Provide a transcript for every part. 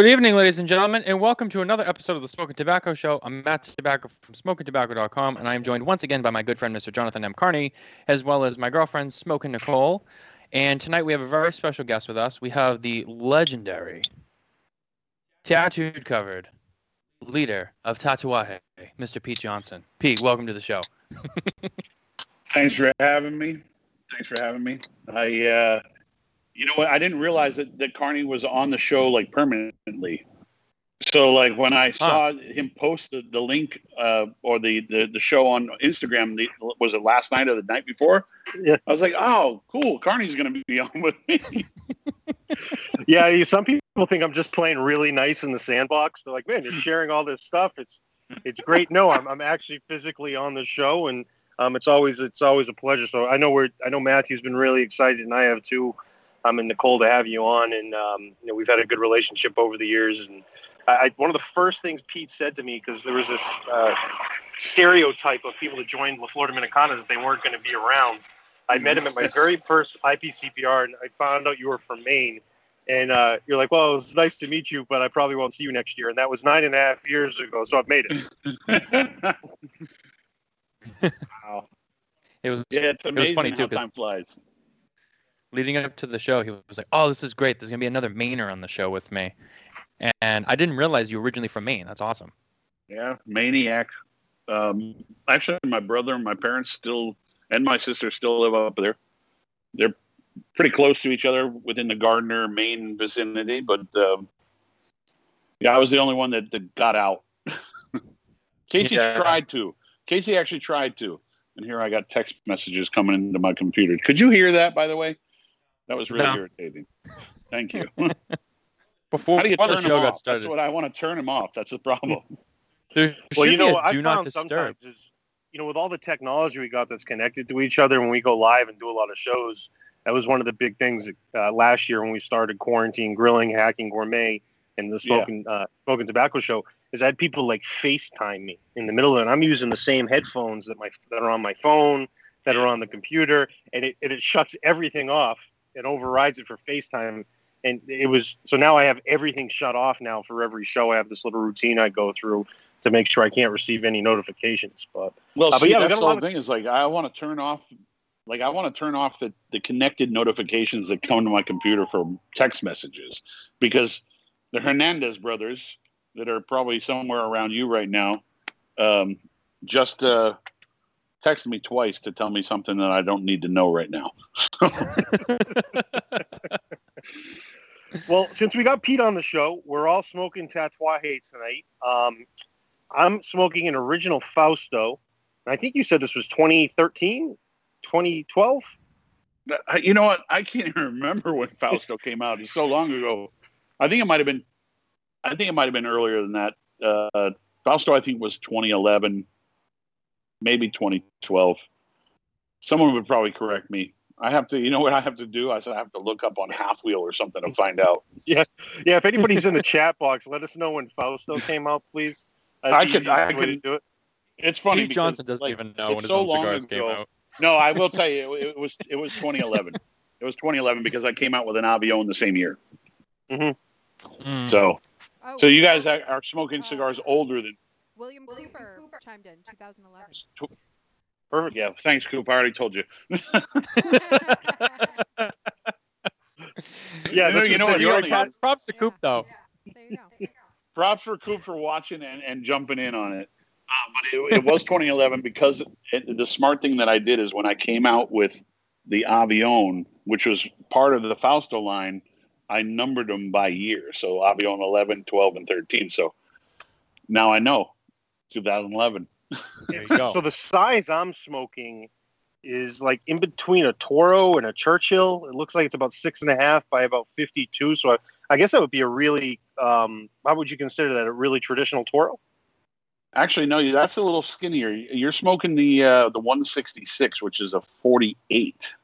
Good evening, ladies and gentlemen, and welcome to another episode of the Smokin Tabacco Show. I'm Matt Tobacco from SmokinTabacco.com, and I am joined once again by my good friend, Mr. Jonathan M. Carney, as well as my girlfriend, Smoking Nicole. And tonight we have a very special guest with us. We have the legendary, tattooed covered leader of Tatuaje, Mr. Pete Johnson. Pete, welcome to the show. Thanks for having me. Thanks for having me. I, uh, you know what? I didn't realize that, that Carney was on the show like permanently. So like when I saw him post the, the link uh, or the, the, the show on Instagram, the, was it last night or the night before? Yeah. I was like, oh, cool. Carney's going to be on with me. yeah, some people think I'm just playing really nice in the sandbox. They're like, man, you're sharing all this stuff. It's it's great. No, I'm I'm actually physically on the show, and um, it's always it's always a pleasure. So I know we're I know Matthew's been really excited, and I have too. I'm um, and Nicole to have you on, and um, you know we've had a good relationship over the years. And I, one of the first things Pete said to me because there was this uh, stereotype of people that joined La Flor Dominicana that they weren't going to be around. I met him at my very first IPCPR, and I found out you were from Maine. And uh, you're like, well, it was nice to meet you, but I probably won't see you next year. And that was nine and a half years ago, so I've made it. wow. It was yeah, it's amazing it was funny too, how time flies. Leading up to the show, he was like, "Oh, this is great. There's gonna be another Mainer on the show with me," and I didn't realize you were originally from Maine. That's awesome. Yeah, maniac. Um, actually, my brother and my parents still, and my sister still live up there. They're pretty close to each other within the Gardiner, Maine vicinity, but um, yeah, I was the only one that, that got out. Casey yeah. tried to. Casey actually tried to, and here I got text messages coming into my computer. Could you hear that, by the way? That was really no. irritating. Thank you. before, How do you before turn the show got off? started, That's what I want to turn him off. That's the problem. There well, you know, a I do found not sometimes is, you know, with all the technology we got that's connected to each other when we go live and do a lot of shows, that was one of the big things uh, last year when we started quarantine grilling, hacking gourmet, and the smoking yeah. uh, smokin tabacco show. Is I had people like FaceTime me in the middle of it. And I'm using the same headphones that my that are on my phone, that are on the computer, and it and it shuts everything off and overrides it for FaceTime. And it was so now I have everything shut off now for every show. I have this little routine I go through to make sure I can't receive any notifications. But well, uh, see, but yeah, that's the whole of- thing is like I want to turn off like I want to turn off the, the connected notifications that come to my computer for text messages because the Hernandez brothers that are probably somewhere around you right now um, just uh, texted me twice to tell me something that I don't need to know right now. well, since we got Pete on the show, we're all smoking Tatuaje tonight. Um, I'm smoking an original Fausto. I think you said this was 2013, 2012. You know what? I can't even remember when Fausto came out. It's so long ago. I think it might have been. I think it might have been earlier than that. Uh, Fausto, I think, was 2011, maybe 2012. Someone would probably correct me. I have to. You know what I have to do? I said I have to look up on halfwheel or something to find out. yeah, yeah. If anybody's in the chat box, let us know when Fausto came out, please. That's I could. I could do it. It's funny. Pete Johnson doesn't like, even know when his so own long cigars came out. No, I will tell you, it, it was it was 2011. it was 2011 because I came out with an Avion in the same year. Mm-hmm. Mm. So, Oh, so you guys are, are smoking cigars older than William Cooper chimed in 2011. perfect. Yeah, thanks, Coop. I already told you. Yeah, You know- you know what, you You already already props, props to Coop though. There you go. Props for Coop for watching and, and jumping in on it. Uh, but it, it was 2011 because it, the smart thing that I did is when I came out with the Avion, which was part of the Fausto line, I numbered them by year. So Avion 11, 12, and 13. So now I know 2011. There you go. So the size I'm smoking is like in between a Toro and a Churchill. It looks like it's about six and a half by about 52. So I, I guess that would be a really, um, how would you consider that? A really traditional Toro? Actually, no, that's a little skinnier. You're smoking the uh, the 166, which is a 48.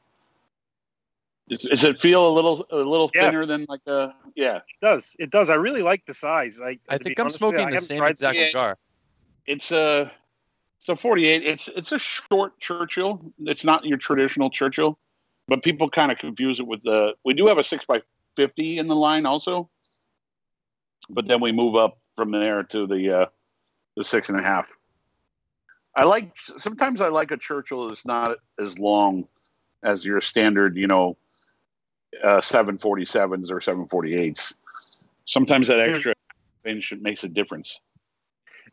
Does, does it feel a little a little Yeah. thinner than like a yeah? It does. It does. I really like the size. I, I think I'm honest with smoking the same tried- exact Yeah. cigar. It's a it's a 48. It's it's a short Churchill. It's not your traditional Churchill, but people kind of confuse it with the. We do have a six by 50 in the line also. but then we move up from there to the uh, the six and a half. I like sometimes I like a Churchill that's not as long as your standard, you know, uh, 747s or 748s. Sometimes that extra inch makes a difference.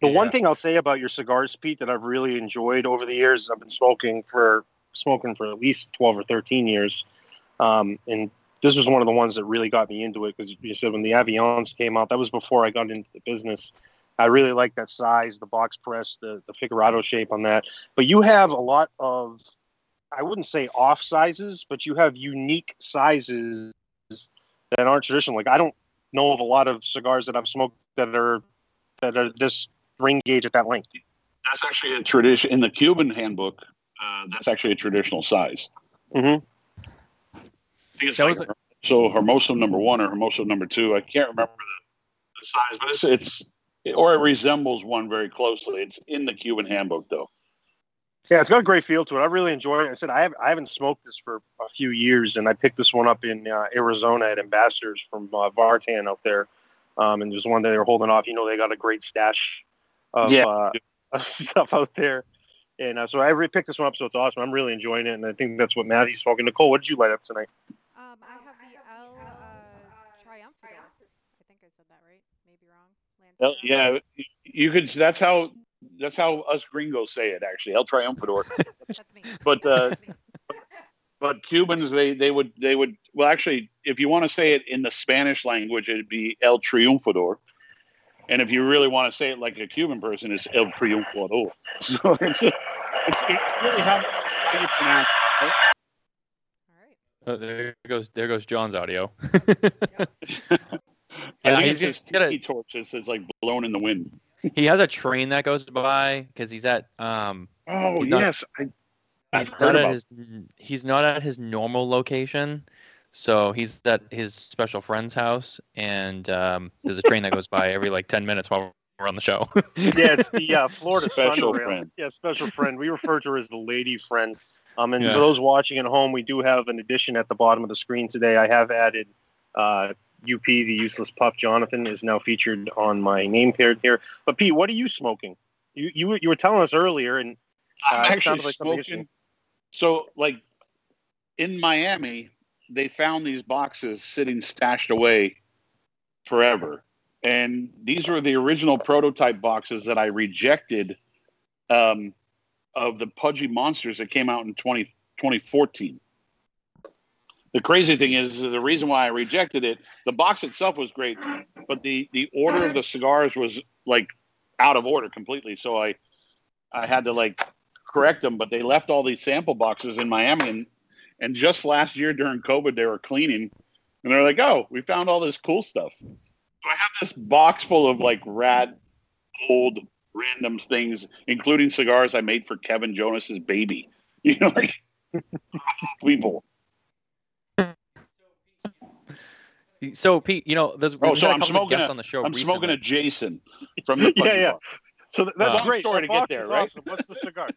The one thing I'll say about your cigars, Pete, that I've really enjoyed over the years, I've been smoking for smoking for at least twelve or thirteen years, um, and this was one of the ones that really got me into it because you said when the Avions came out, that was before I got into the business. I really like that size, the box press, the the figurado shape on that. But you have a lot of, I wouldn't say off sizes, but you have unique sizes that aren't traditional. Like I don't know of a lot of cigars that I've smoked that are that are this ring gauge at that length. That's actually a tradition in the Cuban handbook. Uh, that's actually a traditional size. Mm-hmm. I think it's That like was so Hermoso number one or Hermoso number two. I can't remember the, the size, but it's it's or it resembles one very closely. It's in the Cuban handbook though. Yeah, it's got a great feel to it. I really enjoy it. I said I, have, I haven't smoked this for a few years, and I picked this one up in uh, Arizona at Ambassadors from uh, Vartan out there. Um, and there's one that they're holding off. You know, they got a great stash of, Yeah. uh, of stuff out there. And uh, so I re- picked this one up, so it's awesome. I'm really enjoying it, and I think that's what Matthew's smoking. Nicole, what did you light up tonight? Um, I have the L uh, Triumphador. I think I said that right. Maybe wrong. El, Lancero. yeah, you could. That's how. That's how us gringos say it. Actually, El Triumphador. That's me. But uh, That's me. but Cubans, they they would they would. Well, actually, if you want to say it in the Spanish language, it'd be El Triunfador. And if you really want to say it like a Cuban person, it's El Triunfador. So it's it's, it's really how, how you pronounce. It. All right. Oh, there goes there goes John's audio. I Yeah, think he's his tiki torch. It's, it's like blown in the wind. he has a train that goes by because he's at um Oh He's not- yes, I, I've he's not at his he's not at his normal location. So he's at his special friend's house, and um, there's a train that goes by every like ten minutes while we're on the show. Yeah, it's the uh, Florida Special Sunrail. friend. Yeah, special friend. We refer to her as the lady friend. Um, and Yeah. for those watching at home, we do have an addition at the bottom of the screen today. I have added uh, UP, the useless pup. Jonathan is now featured on my name paired here. But Pete, what are you smoking? You you were- you were telling us earlier, and I'm Uh, it actually sounded like smoking. So, like in Miami, they found these boxes sitting stashed away forever, and these were the original prototype boxes that I rejected um, of the Pudgy Monsters that came out in 20, 2014. The crazy thing is, the reason why I rejected it, the box itself was great, but the the order of the cigars was like out of order completely. So I I had to like correct them, but they left all these sample boxes in Miami. And, and just last year during COVID, they were cleaning and they're like, oh, we found all this cool stuff. So I have this box full of like rad, old, random things, including cigars I made for Kevin Jonas's baby. You know, like people. so Pete, you know, there's Oh, we've so had a I'm smoking guests a- on the show. I'm smoking a. Jason from the Yeah, yeah. box. so that's Uh, great. story That to get box there, is right? awesome. What's the cigar?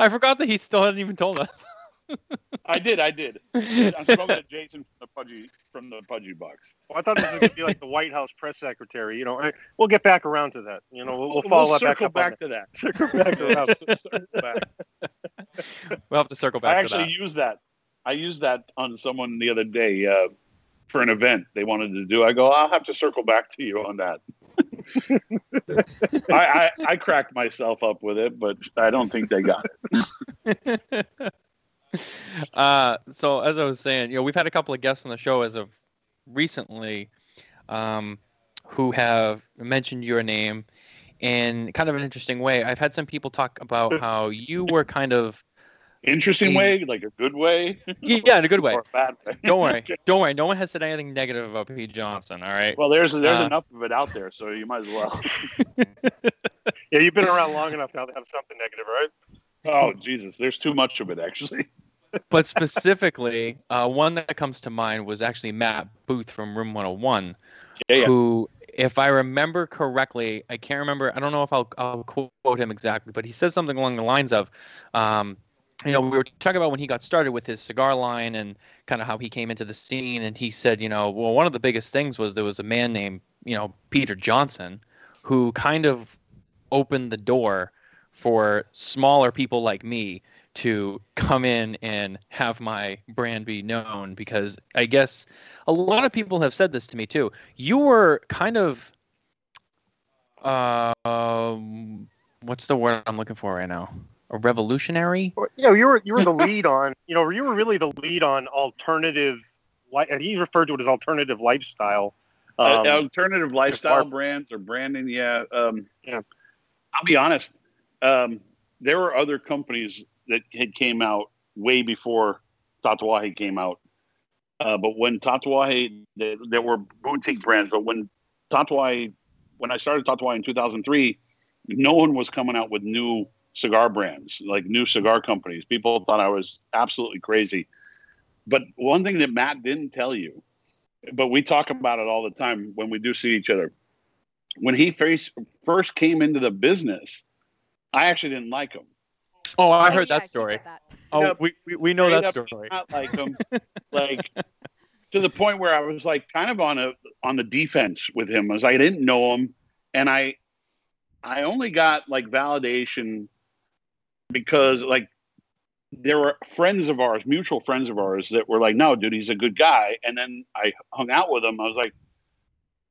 I forgot that he still hadn't even told us. I did, I did. I'm smoking a Jason from the Pudgy from the Pudgy box. well, I thought this was going to be like the White House press secretary. You know, I- we'll get back around to that. You know, we'll, we'll follow that back up. on back to that. that. Circle back around. Circle back. we'll have to circle I back to actually that. used that. I used that on someone the other day uh, for an event they wanted to do. I go, I'll have to circle back to you on that. I, I I cracked myself up with it, but I don't think they got it. uh, so as I was saying, you know, we've had a couple of guests on the show as of recently, um, who have mentioned your name in kind of an interesting way. I've had some people talk about how you were kind of Interesting way, like a good way, yeah, in a good way. a way. Don't worry, don't worry. No one has said anything negative about Pete Johnson. All right. Well, there's there's Uh, enough of it out there, so you might as well. Yeah, you've been around long enough now to have something negative, right? Oh Jesus, there's too much of it actually. but specifically, uh, one that comes to mind was actually Matt Booth from Room 101, Yeah, yeah. who, if I remember correctly, I can't remember. I don't know if I'll, I'll quote him exactly, but he said something along the lines of, um, you know, we were talking about when he got started with his cigar line and kind of how he came into the scene. And he said, you know, well, one of the biggest things was there was a man named, you know, Peter Johnson, who kind of opened the door for smaller people like me to come in and have my brand be known because I guess a lot of people have said this to me too. You were kind of uh, um, what's the word I'm looking for right now? A revolutionary? Yeah, you were you were the lead on. You know, you were really the lead on alternative. li- and He referred to it as alternative lifestyle. Uh, Um, alternative lifestyle brands or branding, yeah. Um, Yeah. I'll be honest. Um, there were other companies that had came out way before Tatuaje came out. Uh, but when Tatuaje, there, there were boutique brands. But when Tatuaje, when I started Tatuaje in 2003, no one was coming out with new cigar brands, like new cigar companies. People thought I was absolutely crazy. But one thing that Matt didn't tell you but we talk about it all the time when we do see each other. When he first first came into the business, I actually didn't like him. Oh, I heard yeah, that story. that. Oh, Yep. we, we, we know Straight that up story. Not like him, like to the point where I was like kind of on a on the defense with him. I was I didn't know him, and I I only got like validation because like there were friends of ours, mutual friends of ours, that were like, "No, dude, he's a good guy." And then I hung out with him. I was like,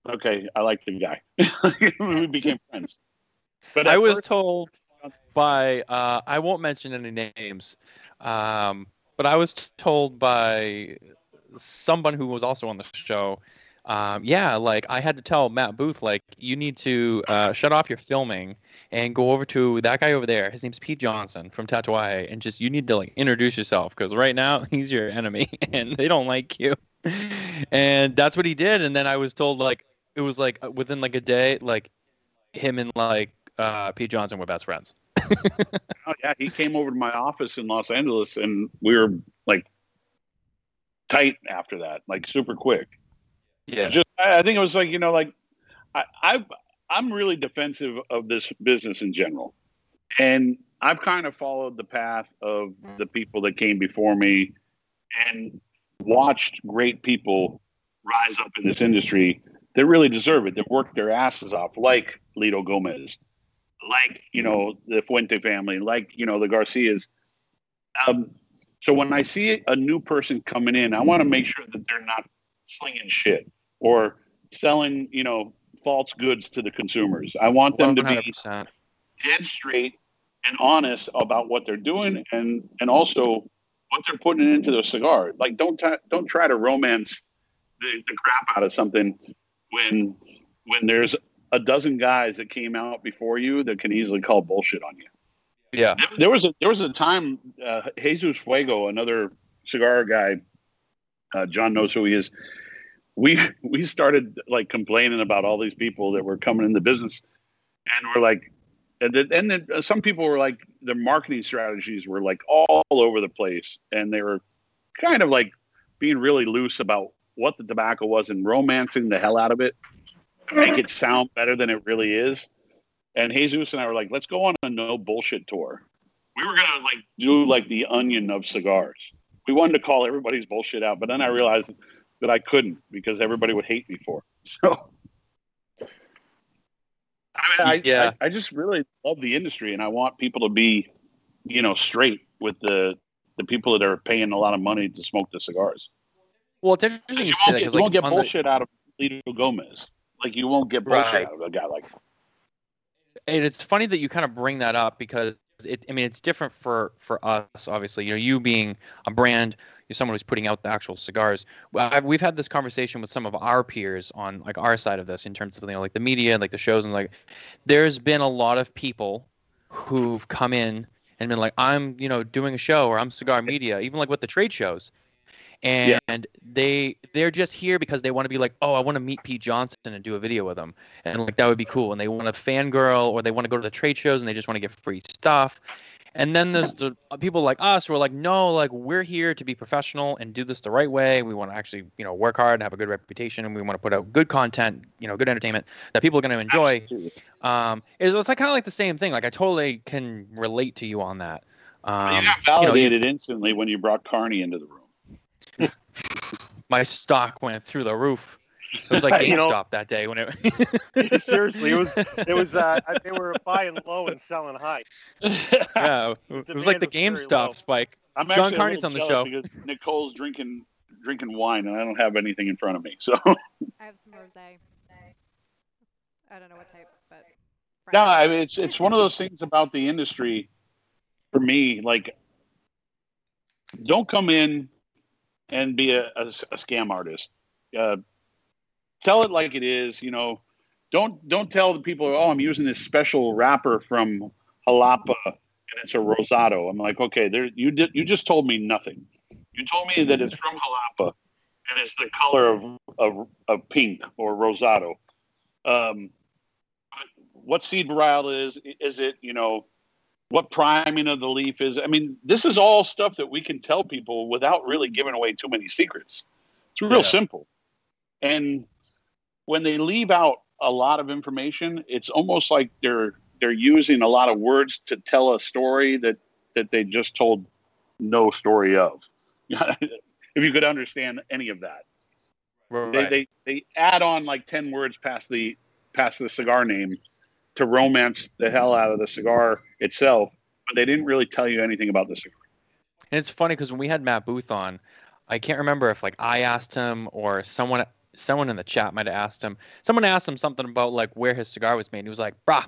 "Okay, I like the guy." we became friends. But I was first- told by uh, I won't mention any names, um, but I was told by someone who was also on the show. Um, yeah, like I had to tell Matt Booth, like you need to uh, shut off your filming and go over to that guy over there. His name's Pete Johnson from Tatuaje, and just you need to like introduce yourself because right now he's your enemy and they don't like you. And that's what he did. And then I was told like it was like within like a day, like him and like uh, Pete Johnson were best friends. Oh yeah, he came over to my office in Los Angeles, and we were like tight after that, like super quick. Yeah. Just, I, think it was like you know, like I, I, I'm really defensive of this business in general, and I've kind of followed the path of the people that came before me, and watched great people rise up in this industry that really deserve it, that worked their asses off, like Litto Gomez, like you know the Fuente family, like you know the Garcias. Um, so when I see a new person coming in, I want to make sure that they're not slinging shit or selling, you know, false goods to the consumers. I want them to be dead straight and honest about what they're doing and and also what they're putting into the cigar. Like don't t- don't try to romance the, the crap out of something when when there's a dozen guys that came out before you that can easily call bullshit on you. Yeah. There, there was a there was a time uh, Jesus Fuego, another cigar guy, uh, John knows who he is. We we started like complaining about all these people that were coming in the business, and we're like, and then, and then uh, some people were like, their marketing strategies were like all over the place, and they were kind of like being really loose about what the tobacco was and romancing the hell out of it, make it sound better than it really is. And Jesus and I were like, let's go on a no bullshit tour. We were gonna like do like the onion of cigars. We wanted to call everybody's bullshit out, but then I realized that I couldn't because everybody would hate me for. So I, mean, I, Yeah. I, I just really love the industry and I want people to be, you know, straight with the the people that are paying a lot of money to smoke the cigars. Well, it's interesting You won't get, you like, won't get on the- bullshit out of Litto Gomez. Like you won't get bullshit Right. out of a guy like and it's funny that you kind of bring that up because it, I mean, it's different for for us, obviously. You know, you being a brand, you're someone who's putting out the actual cigars. Well, I've, we've had this conversation with some of our peers on like our side of this in terms of you know like the media, and like the shows, and like there's been a lot of people who've come in and been like, I'm you know doing a show or I'm cigar media, even like with the trade shows. And they they're just here because they want to be like, oh, I want to meet Pete Johnson and do a video with him and like that would be cool. And they want to fangirl, or they want to go to the trade shows and they just want to get free stuff. And then there's the uh, people like us who are like, no, like we're here to be professional and do this the right way. We want to actually, you know, work hard and have a good reputation, and we want to put out good content, you know, good entertainment that people are going to enjoy. Um, it's, it's like kind of like the same thing. Like I totally can relate to you on that. Um, you got you know, you- validated instantly when you brought Carney into the room. my stock went through the roof. It was like You know- GameStop that day when it. Seriously, it was it was uh, they were buying low and selling high. yeah, it was like the Demand was. GameStop spike. I'm John actually Carney's little on the show. because Nicole's drinking drinking wine, and I don't have anything in front of me. So I have some rosé. I don't know what type, but. no, I mean, it's it's one of those things about the industry. For me, like, don't come in and be a, a, a scam artist. Uh, tell it like it is. You know, don't don't tell the people, oh, I'm using this special wrapper from Jalapa and it's a rosado. I'm like, okay, there you did you just told me nothing. You told me that it's from Jalapa and it's the color of of, of pink or rosado. Um, what seed varietal is is it? You know, what priming of the leaf is. I mean, this is all stuff that we can tell people without really giving away too many secrets. It's real Yeah. simple. And when they leave out a lot of information, it's almost like they're they're using a lot of words to tell a story that that they just told no story of. if you could understand any of that. Right. They, they they add on like 10 words past the past the cigar name to romance the hell out of the cigar itself, but they didn't really tell you anything about the cigar. And it's funny because when we had Matt Booth on, I can't remember if like I asked him or someone someone in the chat might have asked him. Someone asked him something about like where his cigar was made. He was like, "Brah,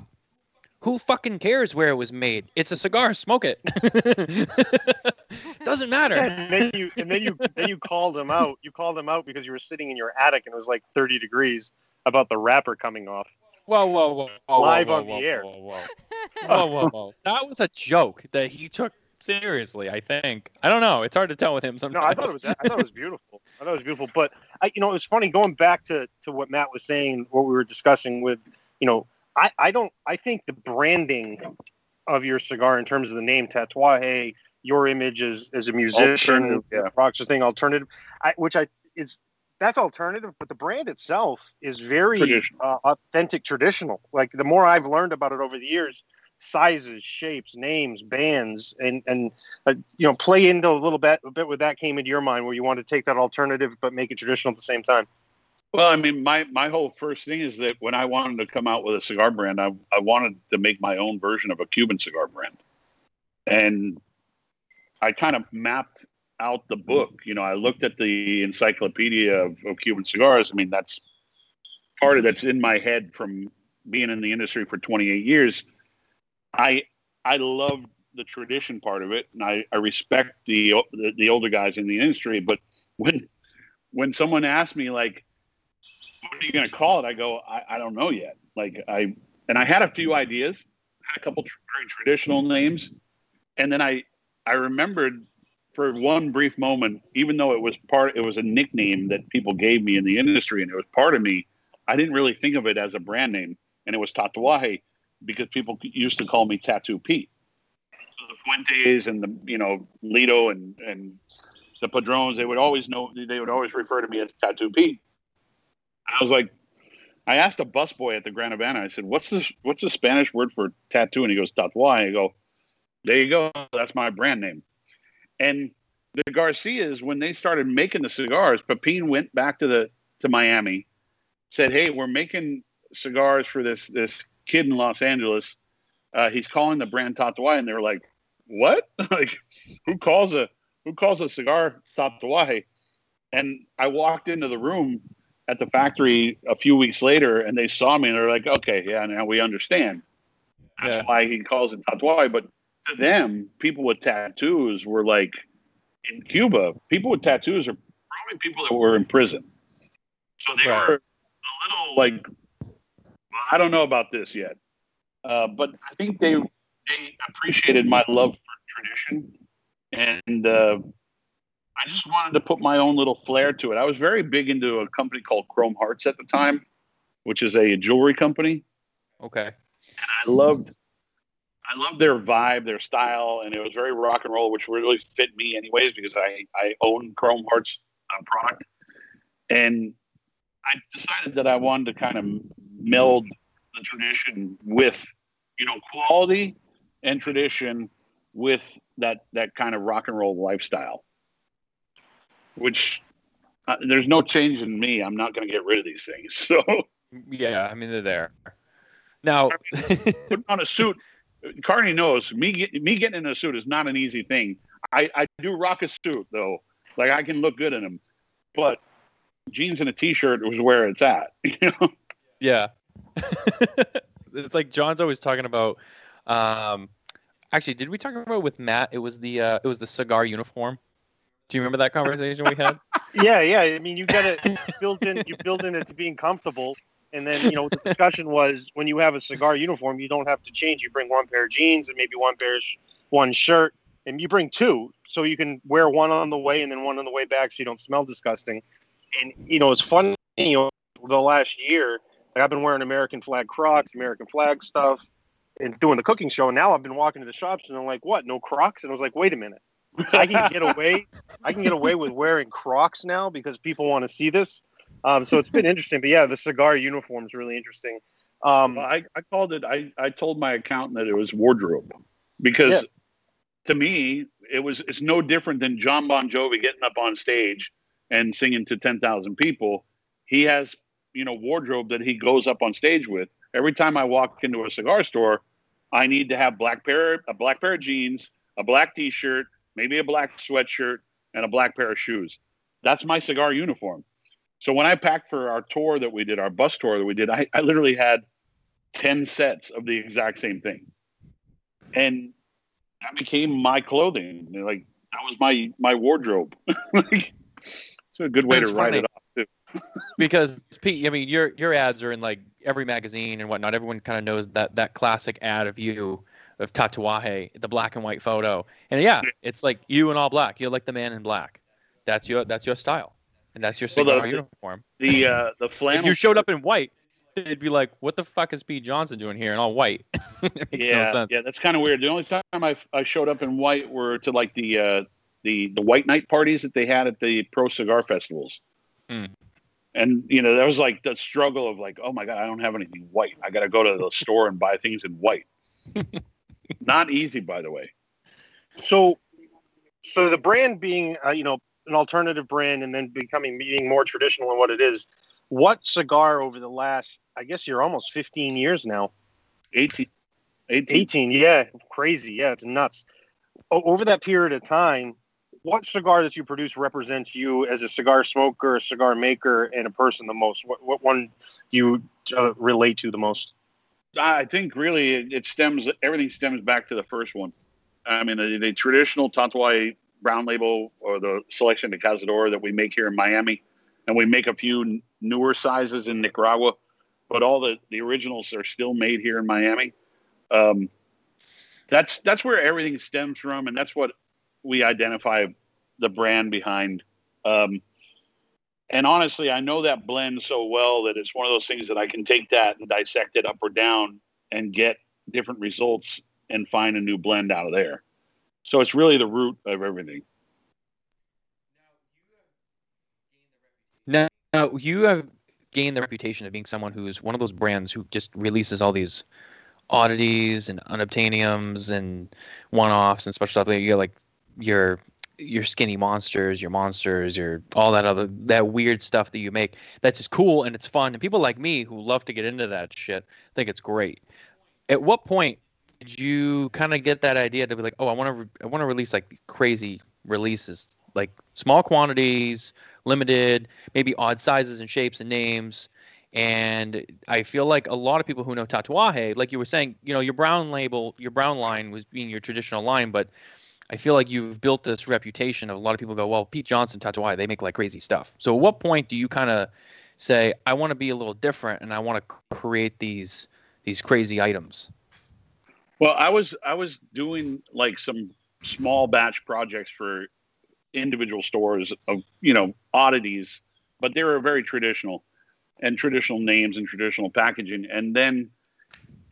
who fucking cares where it was made? It's a cigar. Smoke it. Doesn't matter." And then you and then you then you called him out. You called him out because you were sitting in your attic and it was like 30 degrees about the wrapper coming off. Whoa, whoa, whoa, whoa, Live whoa, on the whoa, air. Whoa, whoa, whoa, whoa, whoa. That was a joke that he took seriously. I think. I don't know. It's hard to tell with him sometimes. No, sometimes. I thought it was I thought it was beautiful. I thought it was beautiful. But I, you know, it was funny going back to to what Matt was saying, what we were discussing with, you know, I I don't I think the branding of your cigar in terms of the name Tatuaje, your image as as a musician, yeah. Rockstar thing, alternative, I, which I is that's alternative, but the brand itself is very Traditional. uh, authentic, traditional. Like the more I've learned about it over the years, sizes, shapes, names, bands, and and uh, you know, play into a little bit a bit what that came into your mind, where you want to take that alternative but make it traditional at the same time. Well, I mean, my, my whole first thing is that when I wanted to come out with a cigar brand, I, I wanted to make my own version of a Cuban cigar brand. And I kind of mapped out the book. You know, I looked at the encyclopedia of, of Cuban cigars. I mean, that's part of that's in my head from being in the industry for 28 years. I I love the tradition part of it, and I, I respect the, the the older guys in the industry. But when when someone asks me like, what are you going to call it? I go, I, I don't know yet. Like I, and I had a few ideas, had a couple very traditional names, and then I, I remembered for one brief moment, even though it was part, it was a nickname that people gave me in the industry, and it was part of me. I didn't really think of it as a brand name, and it was Tatuaje because people used to call me Tattoo Pete. So the Fuentes and the you know Litto and and the Padrones, they would always know they would always refer to me as Tattoo Pete. I was like, I asked a busboy at the Grand Havana. I said, "What's the what's the Spanish word for tattoo?" And he goes, "Tatuaje." I go, "There you go. That's my brand name." And the Garcias, when they started making the cigars, Pepin went back to the to Miami, said, "Hey, we're making cigars for this this kid in Los Angeles. Uh, he's calling the brand Tatuaje." And they were like, "What? like, who calls a who calls a cigar Tatuaje?" And I walked into the room at the factory a few weeks later and they saw me and they're like, okay, yeah, now we understand. That's Yeah. why he calls it tatuaje. But to them, people with tattoos were like in Cuba, people with tattoos are probably people that were in prison. So they Right. were a little like, I don't know about this yet. Uh, but I think they they appreciated my love for tradition and uh, I just wanted to put my own little flair to it. I was very big into a company called Chrome Hearts at the time, which is a jewelry company. Okay. And I loved, I loved their vibe, their style, and it was very rock and roll, which really fit me anyways because I I own Chrome Hearts uh, product, and I decided that I wanted to kind of meld the tradition with, you know, quality and tradition with that that kind of rock and roll lifestyle. Which uh, there's no change in me. I'm not going to get rid of these things. So Yeah, I mean they're there. Now, putting on a suit, Carney knows me. Get, me getting in a suit is not an easy thing. I, I do rock a suit though. Like I can look good in them, but jeans and a t-shirt was where it's at. You know? Yeah, it's like John's always talking about. Um, actually, did we talk about with Matt? It was the uh, it was the cigar uniform. Do you remember that conversation we had? Yeah, yeah. I mean, you got to build in you build in it to being comfortable, and then you know the discussion was when you have a cigar uniform, you don't have to change. You bring one pair of jeans and maybe one pair of sh- one shirt, and you bring two, so you can wear one on the way and then one on the way back, so you don't smell disgusting. And you know, it's funny. You know, the last year, like I've been wearing American flag Crocs, American flag stuff, and doing the cooking show. And now I've been walking to the shops, and I'm like, "What? No Crocs?" And I was like, "Wait a minute." I can get away. I can get away with wearing Crocs now because people want to see this. Um, so it's been interesting. But yeah, the cigar uniform is really interesting. Um, I, I called it. I, I told my accountant that it was wardrobe because Yeah. to me it was it's no different than John Bon Jovi getting up on stage and singing to ten thousand people. He has you know wardrobe that he goes up on stage with. Every time I walk into a cigar store, I need to have black pair a black pair of jeans, a black T-shirt, maybe a black sweatshirt, and a black pair of shoes. That's my cigar uniform. So when I packed for our tour that we did, our bus tour that we did, I, I literally had 10 sets of the exact same thing. And that became my clothing. Like that was my my wardrobe. like, it's a good way That's to write funny. it. Because Pete, I mean, your your ads are in like every magazine and whatnot. Everyone kind of knows that that classic ad of you of Tatuaje, the black and white photo. And yeah, it's like you in all black. You're like the man in black. That's your that's your style, and that's your Well, the- cigar uniform. The uh the If you showed up in white, they'd be like, "What the fuck is Pete Johnson doing here in all white?" yeah, no sense. yeah, that's kind of weird. The only time I, I showed up in white were to like the uh, the the white night parties that they had at the pro cigar festivals. Hmm. And you know, that was like the struggle of like, oh my god, I don't have anything white. I got to go to the store and buy things in white. Not easy, by the way. so, so the brand being, uh, you know, an alternative brand and then becoming being more traditional in what it is. What cigar over the last, I guess you're almost 15 years now. 18, 18. 18, yeah, crazy, yeah, it's nuts. Over that period of time, what cigar that you produce represents you as a cigar smoker, a cigar maker, and a person the most? What, what one you uh, relate to the most? I think really it, stems everything stems back to the first one. I mean, the, the traditional Tatuaje brown label or the selection de Cazador that we make here in Miami, and we make a few newer sizes in Nicaragua, but all the, the originals are still made here in Miami. Um, that's that's where everything stems from, and that's what we identify the brand behind. Um, and honestly, I know that blend so well that it's one of those things that I can take that and dissect it up or down and get different results and find a new blend out of there. So it's really the root of everything. Now, you have gained the reputation of being someone who's one of those brands who just releases all these oddities and unobtainiums and one-offs and special stuff. Like you're like your your skinny monsters, your monsters, your all that other that weird stuff that you make. That's just cool and it's fun. And people like me who love to get into that shit think it's great. At what point did you kind of get that idea to be like, oh, I want to re- I want to release like crazy releases, like small quantities, limited, maybe odd sizes and shapes and names. And I feel like a lot of people who know Tatuaje, like you were saying, you know, your brown label, your brown line was being your traditional line, but I feel like you've built this reputation of a lot of people go, well, Pete Johnson, Tatuaje, they make like crazy stuff. So at what point do you kind of say, I want to be a little different and I want to create these these crazy items? Well, I was I was doing like some small batch projects for individual stores of you know oddities, but they were very traditional and traditional names and traditional packaging. And then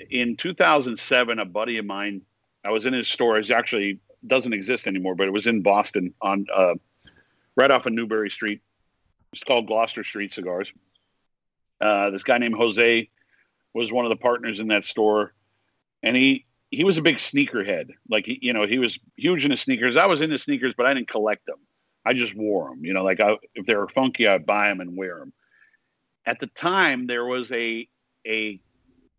in 2007, a buddy of mine, I was in his store. It actually doesn't exist anymore, but it was in Boston on uh, right off of Newbury Street. It's called Gloucester Street Cigars. Uh, this guy named Jose was one of the partners in that store, and he he was a big sneakerhead. Like he, you know, he was huge into sneakers. I was into sneakers, but I didn't collect them. I just wore them. You know, like I, if they were funky, I'd buy them and wear them. At the time, there was a a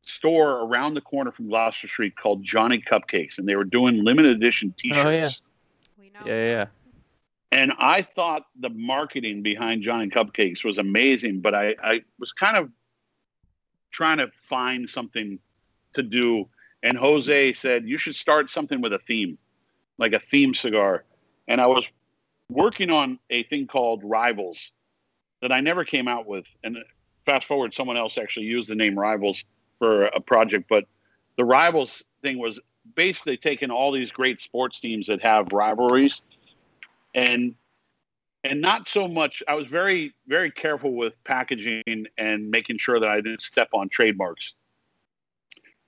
store around the corner from Gloucester Street called Johnny Cupcakes, and they were doing limited edition T-shirts. Oh, yeah. We know. Yeah, yeah. And I thought the marketing behind Johnny Cupcakes was amazing, but I, I was kind of trying to find something to do. And Jose said, You should start something with a theme, like a theme cigar. And I was working on a thing called Rivals that I never came out with. And fast forward, someone else actually used the name Rivals for a project. But the Rivals thing was basically taking all these great sports teams that have rivalries and and not so much i was very very careful with packaging and making sure that i didn't step on trademarks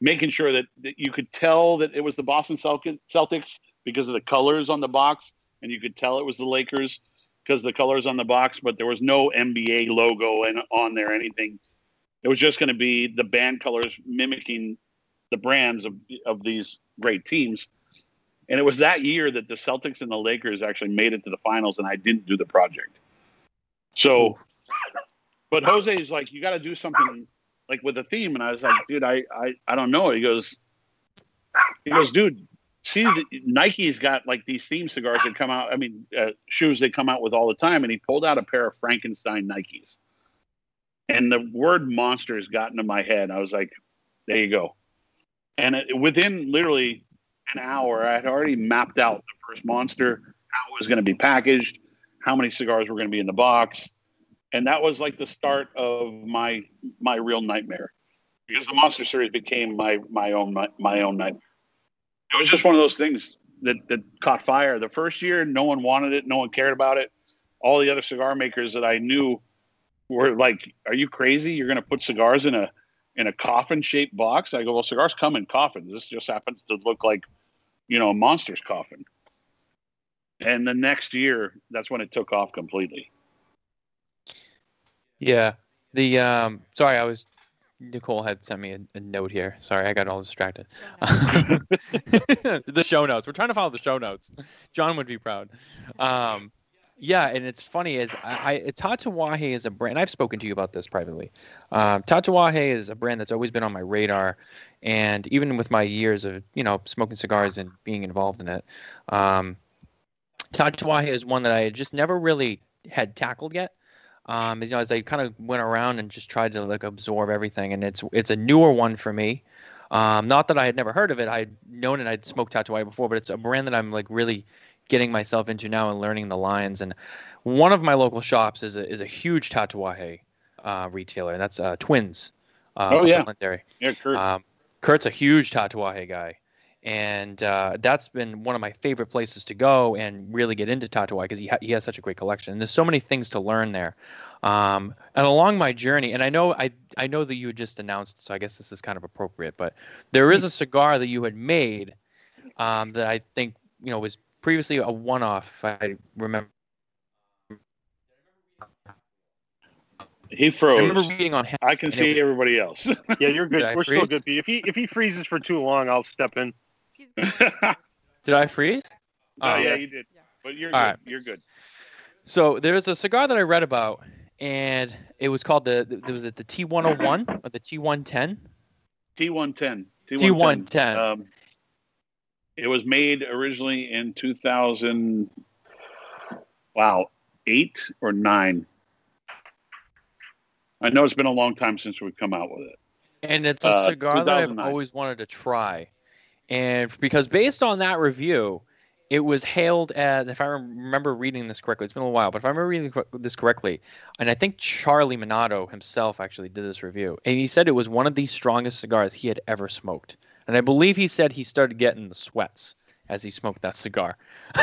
making sure that, that you could tell that it was the boston celtics because of the colors on the box and you could tell it was the lakers because the colors on the box but there was no nba logo and on there anything it was just going to be the band colors mimicking the brands of, of these great teams and it was that year that the Celtics and the Lakers actually made it to the finals, and I didn't do the project. So, but Jose is like, you got to do something like with a theme, and I was like, dude, I, I, I don't know. He goes, he goes, dude, see, Nike's got like these theme cigars that come out. I mean, uh, shoes they come out with all the time, and he pulled out a pair of Frankenstein Nikes, and the word monsters got into my head. I was like, there you go. And it, within literally an hour, I had already mapped out the first monster, how it was going to be packaged, how many cigars were going to be in the box, and that was like the start of my my real nightmare, because the monster series became my my own my, my own nightmare. It was just one of those things that that caught fire. The first year, no one wanted it, no one cared about it. All the other cigar makers that I knew were like, "Are you crazy? You're going to put cigars in a in a coffin shaped box. I go, well, cigars come in coffins. This just happens to look like, you know, a monster's coffin. And the next year, that's when it took off completely. Yeah. The um sorry, I was Nicole had sent me a, a note here. Sorry, I got all distracted. the show notes. We're trying to follow the show notes. John would be proud. Um, yeah, and it's funny is I, I Tatuaje is a brand. I've spoken to you about this privately. Um, Tatuaje is a brand that's always been on my radar, and even with my years of you know smoking cigars and being involved in it, um, Tatuaje is one that I just never really had tackled yet. Um, you know, as I kind of went around and just tried to like absorb everything, and it's it's a newer one for me. Um, not that I had never heard of it. I'd known it. I'd smoked Tatuaje before, but it's a brand that I'm like really getting myself into now and learning the lines. And one of my local shops is a, is a huge Tatuaje uh, retailer, and that's uh, Twins. Uh, oh yeah, yeah, Kurt. Um, Kurt's a huge Tatuaje guy, and uh, that's been one of my favorite places to go and really get into Tatuaje because he ha- he has such a great collection. And there's so many things to learn there. Um, and along my journey, and I know I I know that you had just announced, so I guess this is kind of appropriate, but there is a cigar that you had made um, that I think you know was previously a one-off. I remember. he froze. I remember reading on. I can see was- everybody else. Yeah, you're good. We're still good, Pete. If he if he freezes for too long, I'll step in. He's. Did I freeze? oh Oh. yeah, you did. Yeah. But you're All good. right. You're good. So there was a cigar that I read about, and it was called the. There was it the T101 or the T110. T110. T110. Um, it was made originally in 2000. Wow, eight or nine. I know it's been a long time since we've come out with it. and it's a Uh, cigar that I've always wanted to try. And because based on that review, it was hailed as, if I remember reading this correctly, it's been a while, but if I remember reading this correctly, and I think Charlie Minato himself actually did this review, and he said it was one of the strongest cigars he had ever smoked. And I believe he said he started getting the sweats as he smoked that cigar.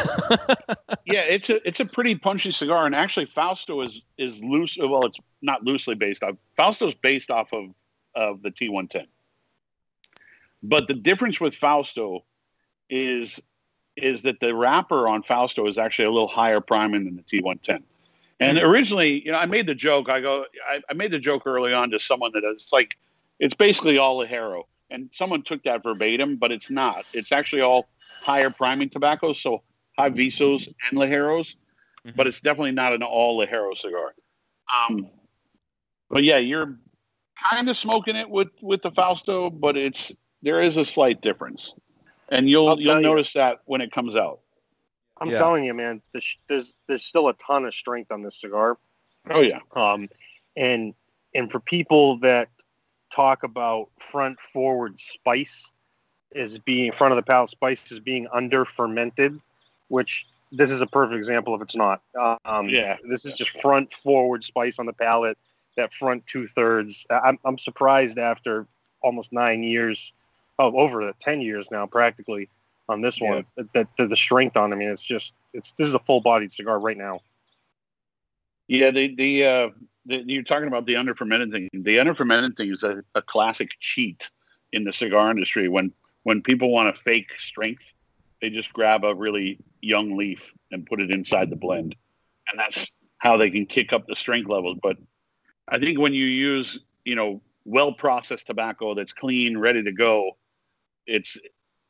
yeah, it's a it's a pretty punchy cigar, and actually Fausto is is loose. Well, it's not loosely based off. Fausto's based off of of the T110. But the difference with Fausto is is that the wrapper on Fausto is actually a little higher priming than the T110. And originally, you know, I made the joke. I go, I, I made the joke early on to someone that it's like, it's basically all ligero. And someone took that verbatim, but it's not. It's actually all higher priming tobacco, so high visos and ligeros, Mhm. but it's definitely not an all ligero cigar. Um, but yeah, you're kind of smoking it with with the Fausto, but it's there is a slight difference, and you'll I'll you'll tell you. notice that when it comes out. I'm Yeah. telling you, man. There's, there's there's still a ton of strength on this cigar. Oh yeah, Um, and and for people that talk about front forward spice as being front of the palate spice as being under fermented, which this is a perfect example if it's not. Um, Yeah. this is just front forward spice on the palate. That front two thirds. I'm I'm surprised after almost nine years, oh over ten years now practically on this one that, that, that the strength on. I mean, it's just it's this is a full bodied cigar right now. yeah. The the, uh, the you're talking about the under fermented thing. The under fermented thing is a, a classic cheat in the cigar industry. When when people want to fake strength, they just grab a really young leaf and put it inside the blend, and that's how they can kick up the strength levels. But I think when you use you know well processed tobacco that's clean, ready to go, it's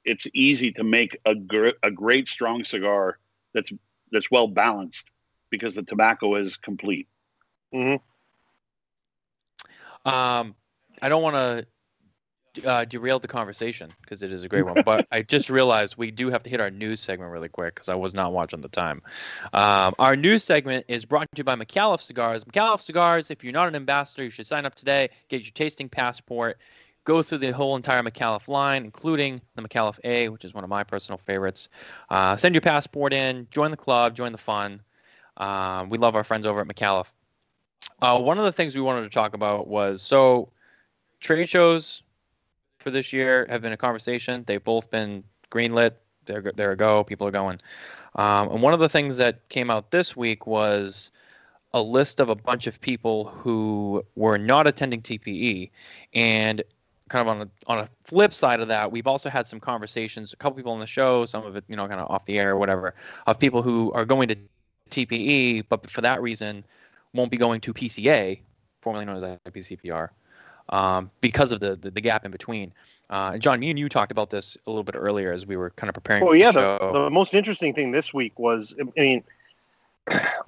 it's easy to make a gr- a great strong cigar that's that's well balanced because the tobacco is complete. Um, I don't want to uh, derail the conversation because it is a great one, but I just realized we do have to hit our news segment really quick because I was not watching the time. Um, our news segment is brought to you by McAuliffe Cigars. McAuliffe Cigars, if you're not an ambassador, you should sign up today, get your tasting passport, go through the whole entire McAuliffe line, including the McAuliffe A, which is one of my personal favorites. Uh, send your passport in, join the club, join the fun. Um, we love our friends over at McAuliffe. Uh, one of the things we wanted to talk about was so trade shows for this year have been a conversation. They've both been greenlit. They're they're a go. People are going. Um, and one of the things that came out this week was a list of a bunch of people who were not attending TPE, and kind of on a on a flip side of that, we've also had some conversations. A couple people on the show, some of it you know kind of off the air or whatever, of people who are going to TPE, but for that reason won't be going to PCA, formerly known as IPCPR, um, because of the, the the gap in between. Uh, John, me and you talked about this a little bit earlier as we were kind of preparing Well, for yeah, the the, the most interesting thing this week was, I mean,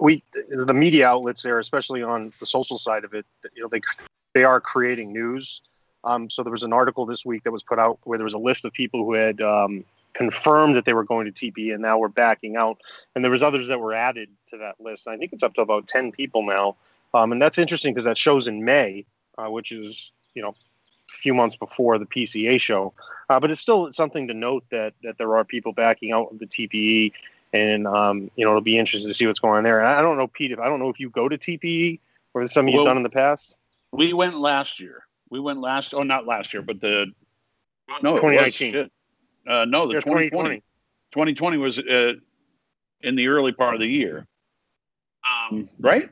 we the media outlets there, especially on the social side of it, you know, they they are creating news. Um, so there was an article this week that was put out where there was a list of people who had um, confirmed that they were going to TP and now we're backing out, and there was others that were added to that list. I think it's up to about ten people now, um, and that's interesting because that shows in May, uh, which is you know a few months before the PCA show. Uh, but it's still something to note that that there are people backing out of the TPE, and um, you know it'll be interesting to see what's going on there. And I don't know, Pete, if I don't know if you go to TPE or something Well- you've done in the past. We went last year. We went last. Oh, not last year, but the no, it 2019. Shit. Uh, no, the Yeah, 2020. 2020 was uh, in the early part of the year. Um, right?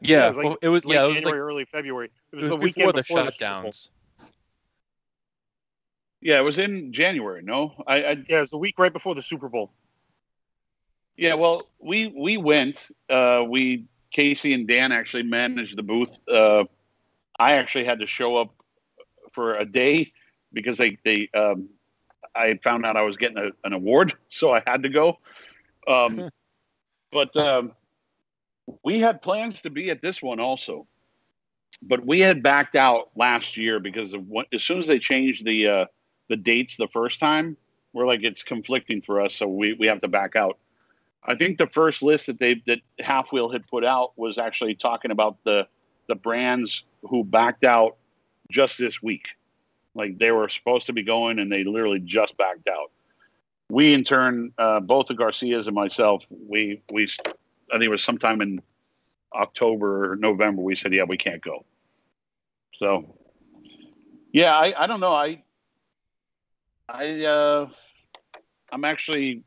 yeah, it was like well, it was Late yeah, it was January, like early February. It it was, was the before weekend the before the Super Bowl. shutdowns. Yeah, it was in January. No, I, I Yeah, it was the week right before the Super Bowl. Yeah, well, we we went. Uh, we Casey and Dan actually managed the booth. Uh, I actually had to show up for a day because they they um, I found out I was getting a, an award, so I had to go. Um, but um, we had plans to be at this one also, but we had backed out last year because of what, as soon as they changed the uh, the dates the first time, we're like it's conflicting for us, so we we have to back out. I think the first list that they that halfwheel had put out was actually talking about the the brands who backed out just this week. Like they were supposed to be going and they literally just backed out. We in turn, uh, both the Garcias and myself, we we I think it was sometime in October or November. We said, yeah, we can't go. So, yeah, I, I don't know. I I uh, I'm actually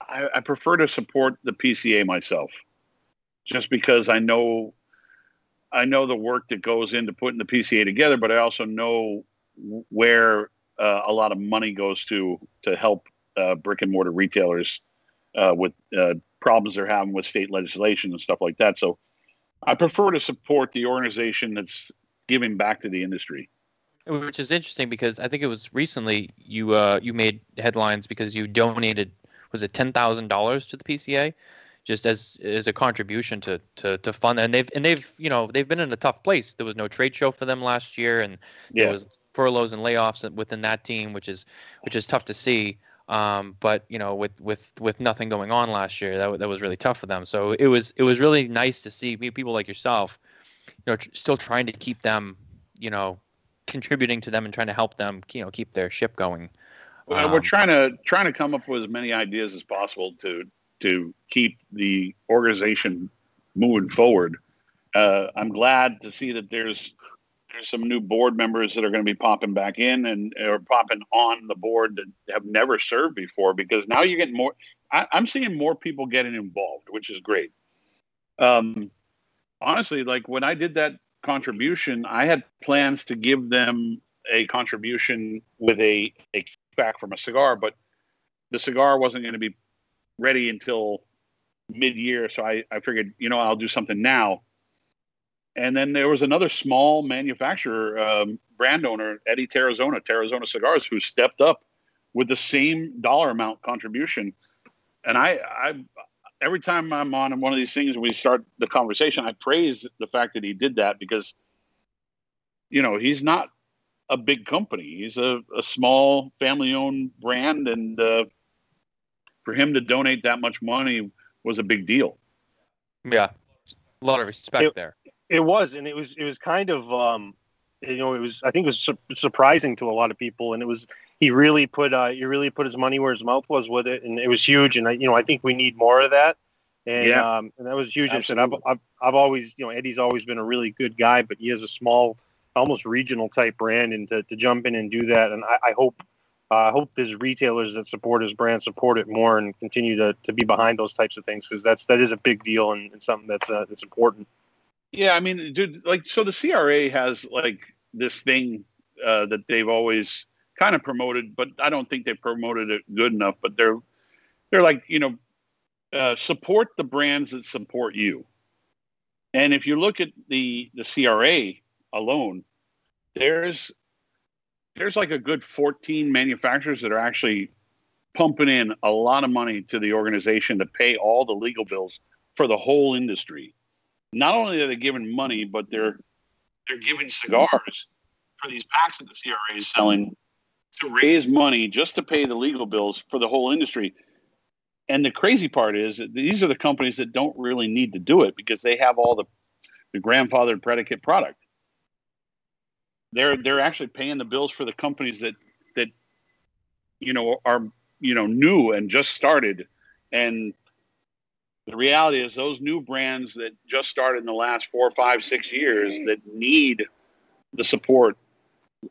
I, I prefer to support the PCA myself, just because I know I know the work that goes into putting the PCA together, but I also know where uh, a lot of money goes to to help uh, brick and mortar retailers uh, with uh, problems they're having with state legislation and stuff like that. So I prefer to support the organization that's giving back to the industry. which is interesting because I think it was recently you uh, you made headlines because you donated was it ten thousand dollars to the PCA, just as as a contribution to to to fund and they've and they've you know they've been in a tough place. There was no trade show for them last year, and Yeah. there was furloughs and layoffs within that team, which is which is tough to see. Um, but you know, with with with nothing going on last year, that that was really tough for them. So it was it was really nice to see people like yourself, you know, tr- still trying to keep them, you know, contributing to them and trying to help them, you know, keep their ship going. Well, we're Um, trying to trying to come up with as many ideas as possible to to keep the organization moving forward. Uh, I'm glad to see that there's there's some new board members that are going to be popping back in and or popping on the board that have never served before because now you're getting more. I, I'm seeing more people getting involved, which is great. Um, honestly, like when I did that contribution, I had plans to give them a contribution with a, a back from a cigar, but the cigar wasn't going to be ready until mid year. So I, I figured, you know, I'll do something now. And then there was another small manufacturer, um, brand owner, Eddie Terrazona, Terrazona Cigars, who stepped up with the same dollar amount contribution. And I, I, every time I'm on one of these things, we start the conversation, I praise the fact that he did that because, you know, he's not a big company. He's a, a small family owned brand. And uh, for him to donate that much money was a big deal. Yeah, a lot of respect It- there. It was, and it was it was kind of um, you know it was I think it was su- surprising to a lot of people, and it was he really put uh, he really put his money where his mouth was with it, and it was huge, and I, you know I think we need more of that, and Yeah. um, and that was huge. I said I've, I've I've always you know Eddie's always been a really good guy, but he has a small, almost regional type brand, and to, to jump in and do that, and I, I hope. I hope there's retailers that support his brand support it more and continue to, to be behind those types of things because that's that is a big deal and, and something that's uh, that's important. Yeah, I mean, dude, like, so the CRA has like this thing uh, that they've always kind of promoted, but I don't think they promoted it good enough. But they're they're like, you know, uh, support the brands that support you. And if you look at the the CRA alone, there's there's like a good 14 manufacturers that are actually pumping in a lot of money to the organization to pay all the legal bills for the whole industry not only are they giving money, but they're they're giving cigars for these packs that the CRA is selling to raise money just to pay the legal bills for the whole industry. And the crazy part is that these are the companies that don't really need to do it because they have all the the grandfathered predicate product. They're they're actually paying the bills for the companies that that you know are you know new and just started and the reality is those new brands that just started in the last four, five, six years that need the support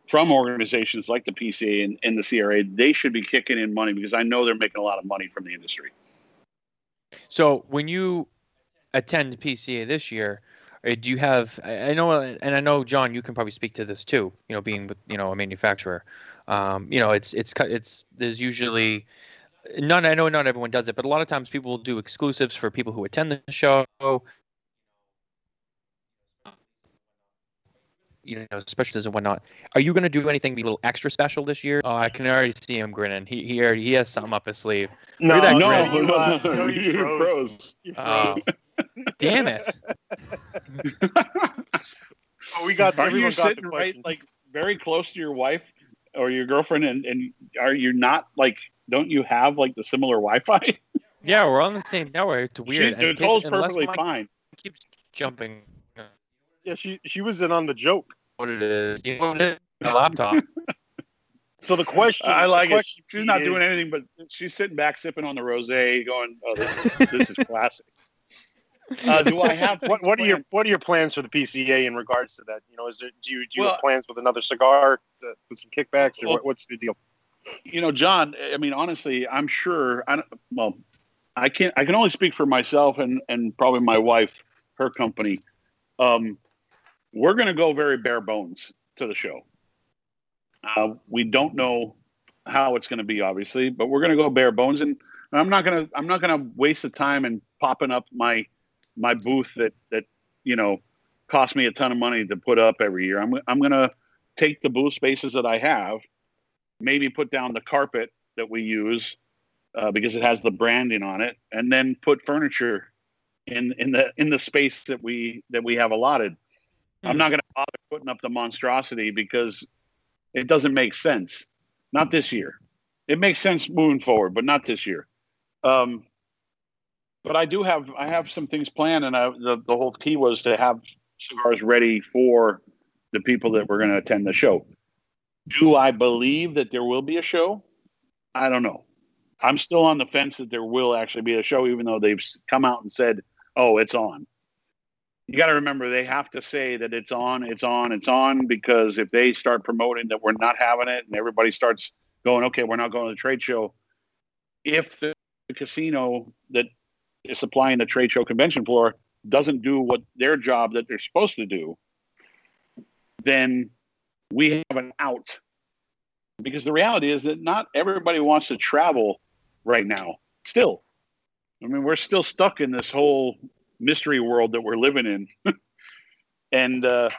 from organizations like the PCA and, and the CRA, they should be kicking in money because I know they're making a lot of money from the industry. So when you attend PCA this year, do you have? I know, and I know, John, you can probably speak to this too. You know, being with you know a manufacturer, um, you know, it's it's it's there's usually none. I know not everyone does it, but a lot of times people will do exclusives for people who attend the show. You know, specials and whatnot. Are you going to do anything be a little extra special this year? Oh, I can already see him grinning. He he already he has something up his sleeve. No, at that no, grin. you, uh, no, you You're froze. pros. You Oh, damn it! Oh, we got Are you got sitting right like very close to your wife or your girlfriend and, and are you not like don't you have like the similar Wi-Fi? Yeah, we're on the same network. It's weird. She, and Nicole's perfectly Mike fine. keeps jumping. yeah, she she was in on the joke. What it is? You know what it is? A laptop. So the question, I like the it. She's not is- doing anything, but she's sitting back sipping on the rosé, going, "Oh, this is, this is classic." Uh, do I have What what are your what are your plans for the PCA in regards to that? You know, is there do you do you Well- have plans with another cigar to, with some kickbacks or Well- what, what's the deal? you know, John? I mean, honestly, I'm sure. I don't, well, I can't. I can only speak for myself and and probably my wife, her company. Um, we're going to go very bare bones to the show. Uh, we don't know how it's going to be, obviously, but we're going to go bare bones, and I'm not going to. I'm not going to waste the time and popping up my my booth that that you know cost me a ton of money to put up every year. I'm I'm going to take the booth spaces that I have, maybe put down the carpet that we use uh, because it has the branding on it, and then put furniture in in the in the space that we that we have allotted. I'm not going to bother putting up the monstrosity because it doesn't make sense. Not this year. It makes sense moving forward, but not this year. Um, but I do have I have some things planned, and I, the the whole key was to have cigars ready for the people that were going to attend the show. Do I believe that there will be a show? I don't know. I'm still on the fence that there will actually be a show, even though they've come out and said, "Oh, it's on." You got to remember they have to say that it's on, it's on, it's on, because if they start promoting that we're not having it, and everybody starts going, "Okay, we're not going to the trade show," if the casino that is supplying the trade show convention floor doesn't do what their job that they're supposed to do, then we have an out. Because the reality is that not everybody wants to travel right now. Still, I mean, we're still stuck in this whole mystery world that we're living in, and uh,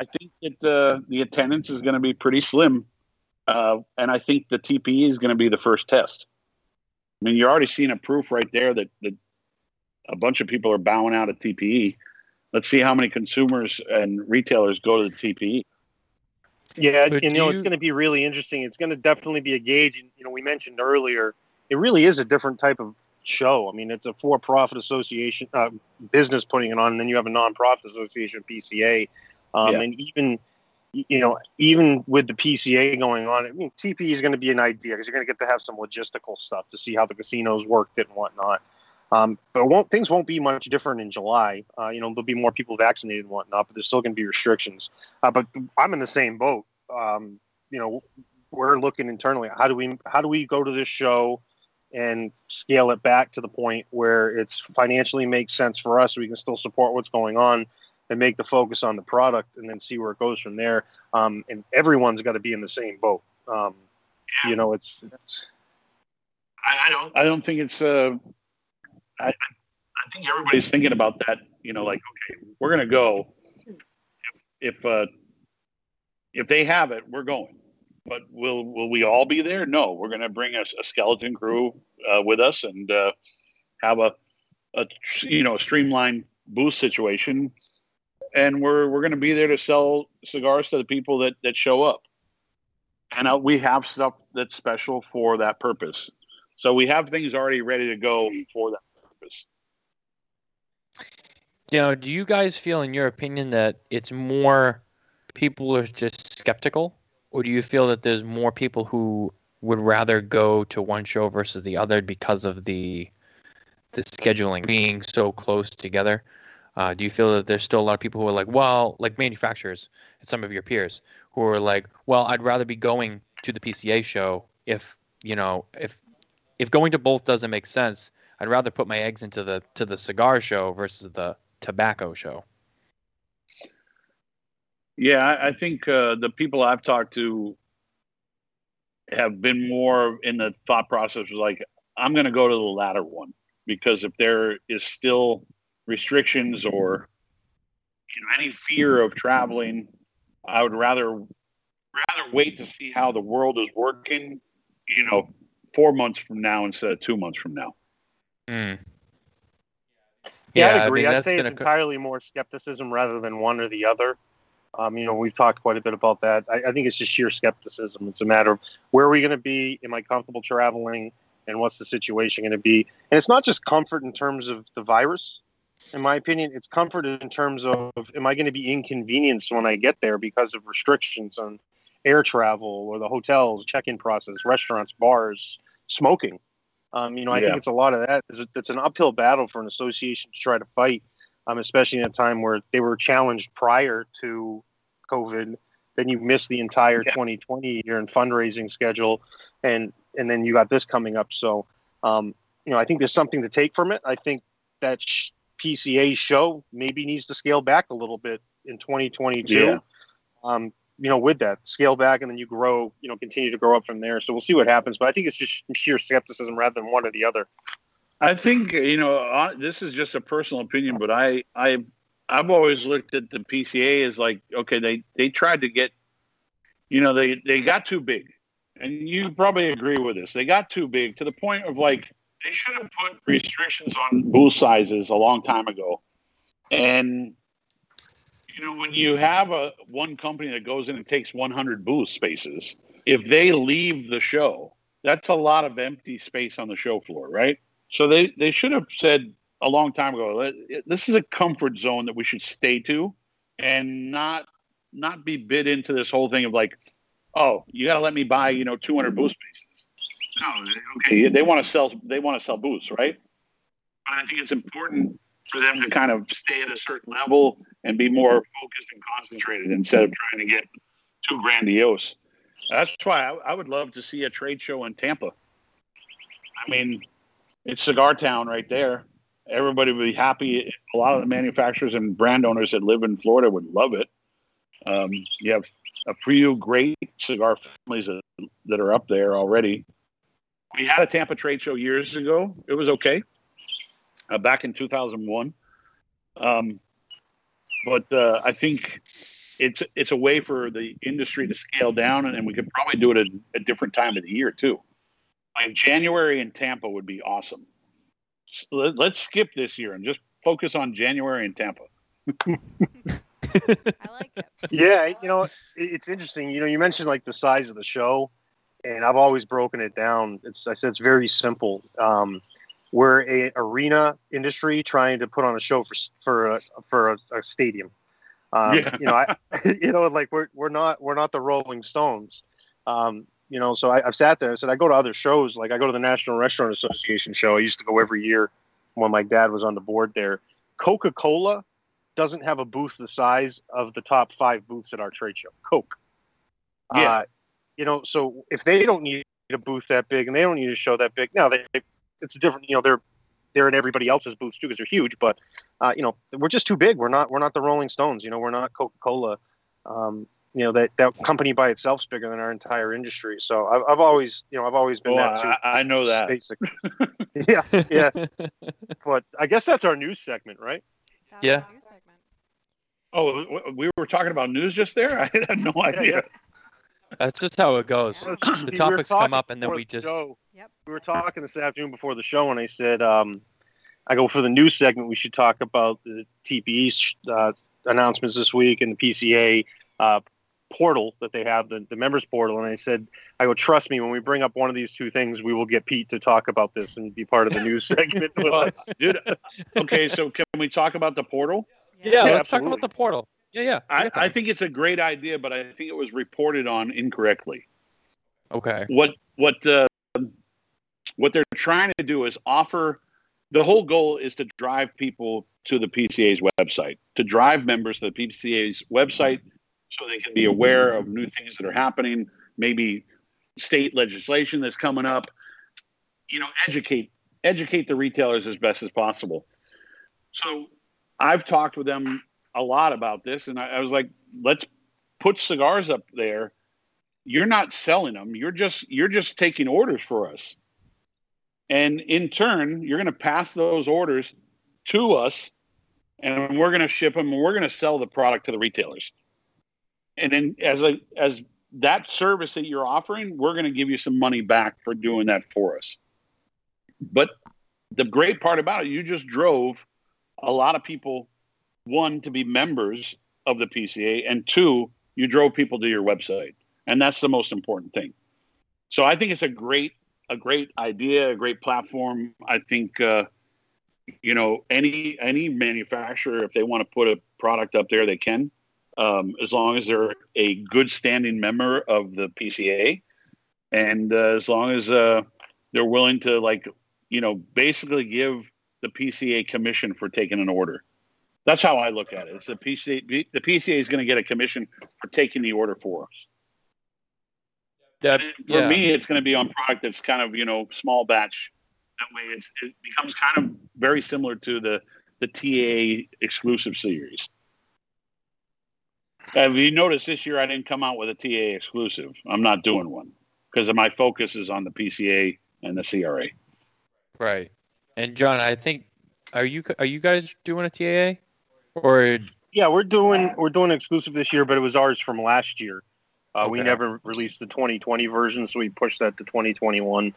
I think that uh, the attendance is going to be pretty slim, uh, and I think the TPE is going to be the first test. I mean, you're already seeing a proof right there that, that a bunch of people are bowing out at TPE. Let's see how many consumers and retailers go to the. TPE. Yeah, But and do you know it's going to be really interesting. It's going to definitely be a gauge. And you know, we mentioned earlier, it really is a different type of show. I mean, it's a for-profit association uh, business putting it on, and then you have a non-profit association, PCA, um, Yeah. and even you know, even with the PCA going on, I mean, TP is going to be an idea because you're going to get to have some logistical stuff to see how the casinos worked and whatnot. Um, but won't, things won't be much different in July. Uh, you know, there'll be more people vaccinated and whatnot, but there's still going to be restrictions. Uh, but I'm in the same boat. Um, you know, we're looking internally. How do we how do we go to this show and scale it back to the point where it's financially makes sense for us? We can still support what's going on and make the focus on the product, and then see where it goes from there. Um, and everyone's got to be in the same boat. Um, you know, it's, it's I, I don't. I don't think it's. Uh, I, I think everybody's thinking about that. You know, like okay, we're gonna go. If if, uh, if they have it, we're going. But will will we all be there? No, we're gonna bring a, a skeleton crew uh, with us and uh, have a, a you know a streamlined booth situation, and we're we're gonna be there to sell cigars to the people that that show up. And uh, we have stuff that's special for that purpose. So we have things already ready to go for that purpose. Know, do you guys feel, in your opinion, that it's more people are just skeptical, or do you feel that there's more people who would rather go to one show versus the other because of the the scheduling being so close together? Uh, do you feel that there's still a lot of people who are like, well, like manufacturers and some of your peers who are like, well, I'd rather be going to the PCA show if you know if if going to both doesn't make sense, I'd rather put my eggs into the to the cigar show versus the tobacco show. Yeah, I, I think uh, the people I've talked to have been more in the thought process was like, I'm going to go to the latter one because if there is still restrictions or you know any fear of traveling, I would rather rather wait to see how the world is working. You know, four months from now instead of two months from now. Mm. Yeah, I I agree. mean, I'd that's say it's a co- entirely more skepticism rather than one or the other. Um, you know, we've talked quite a bit about that. I, I think it's just sheer skepticism. It's a matter of where are we going to be? Am I comfortable traveling? And what's the situation going to be? And it's not just comfort in terms of the virus. In my opinion, it's comfort in terms of am I going to be inconvenienced when I get there because of restrictions on air travel or the hotels, check-in process, restaurants, bars, smoking. Um, you know, I Yeah. think it's a lot of that. It's, it's an uphill battle for an association to try to fight, um, especially in a time where they were challenged prior to COVID. Then you missed the entire Yeah. 2020 year in fundraising schedule, and and then you got this coming up. So, um, you know, I think there's something to take from it. I think that sh- PCA show maybe needs to scale back a little bit in 2022. Yeah. Um, you know, with that scale back, and then you grow, you know, continue to grow up from there. So we'll see what happens. But I think it's just sheer skepticism rather than one or the other. I think you know this is just a personal opinion, but I I I've always looked at the PCA as like okay they they tried to get you know, they they got too big, and you probably agree with this. They got too big to the point of like they should have put restrictions on booth sizes a long time ago, and you know when you have a one company that goes in and takes 100 booth spaces, if they leave the show, that's a lot of empty space on the show floor, right? So they they should have said a long time ago, this is a comfort zone that we should stay to, and not not be bid into this whole thing of like, oh, you got to let me buy you know 200 booth spaces. No, okay, they want to sell they want to sell booths, right? But I think it's important for them to kind of stay at a certain level and be more focused and concentrated instead of trying to get too grandiose. That's why I, I would love to see a trade show in Tampa. I mean, it's cigar town right there. Everybody would be happy. A lot of the manufacturers and brand owners that live in Florida would love it. Um, you have a few great cigar families that, are up there already. We had a Tampa trade show years ago. It was okay. Uh, back in 2001. Um, but uh, I think it's it's a way for the industry to scale down, and, and we could probably do it at a different time of the year too. Like January in Tampa would be awesome. So let, let's skip this year and just focus on January in Tampa. I like it. Yeah, you know, it's interesting. You know, you mentioned like the size of the show, and I've always broken it down. It's I said it's very simple. Um, we're a arena industry trying to put on a show for for a, for a, a stadium. Um, Yeah. You know, I, you know, like we're we're not we're not the Rolling Stones. Um, you know, so I, I've sat there. I said I go to other shows. Like I go to the National Restaurant Association show. I used to go every year when my dad was on the board there. Coca Cola doesn't have a booth the size of the top five booths at our trade show. Coke. Yeah. Uh, you know, so if they don't need a booth that big and they don't need a show that big, now they, they it's a different. You know, they're they're in everybody else's booths too because they're huge. But uh, you know, we're just too big. We're not we're not the Rolling Stones. You know, we're not Coca Cola. Um, you know that that company by itself is bigger than our entire industry. So I've, I've always you know I've always been Oh, that too. I, I know that. Basic. yeah, yeah. But I guess that's our news segment, right? That's Yeah. our news segment. Oh, we were talking about news just there. I had no idea. That's just how it goes. See, The we were topics come up and then we the just show. Yep. We were talking this afternoon before the show, and I said, um, I go for the news segment. We should talk about the TPE uh, announcements this week and the PCA uh, portal that they have, the, the members portal. And I said, I go, trust me, when we bring up one of these two things, we will get Pete to talk about this and be part of the news segment with Well, us. dude, okay, so can we talk about the portal? yeah, let's talk about the portal. Yeah, yeah. I, I think it's a great idea, but I think it was reported on incorrectly. okay. What what uh, what they're trying to do is offer. The whole goal is to drive people to the PCA's website, to drive members to the PCA's website, so they can be aware of new things that are happening, maybe state legislation that's coming up. You know, educate educate the retailers as best as possible. So I've talked with them a lot about this, and I, I was like, let's put cigars up there. You're not selling them. You're just you're just taking orders for us. And in turn, you're going to pass those orders to us, and we're going to ship them. And we're going to sell the product to the retailers. And then, as a as that service that you're offering, we're going to give you some money back for doing that for us. But the great part about it, you just drove a lot of people, one, to be members of the PCA, and two, you drove people to your website. And that's the most important thing. So I think it's a great, a great idea, a great platform. I think, uh, you know, any any manufacturer, if they want to put a product up there, they can, um, as long as they're a good standing member of the PCA, and uh, as long as uh, they're willing to like, you know, basically give the PCA commission for taking an order. That's how I look at it. It's the PCA. The PCA is going to get a commission for taking the order for us. That, For yeah. me, it's going to be on product that's kind of you know small batch. That way, it's, it becomes kind of very similar to the the TA exclusive series. Have you noticed this year I didn't come out with a TA exclusive? I'm not doing one because my focus is on the PCA and the CRA. Right. And John, I think are you are you guys doing a TAA or Yeah, we're doing we're doing exclusive this year, but it was ours from last year. Uh, We never released the 2020 version, so we pushed that to 2021.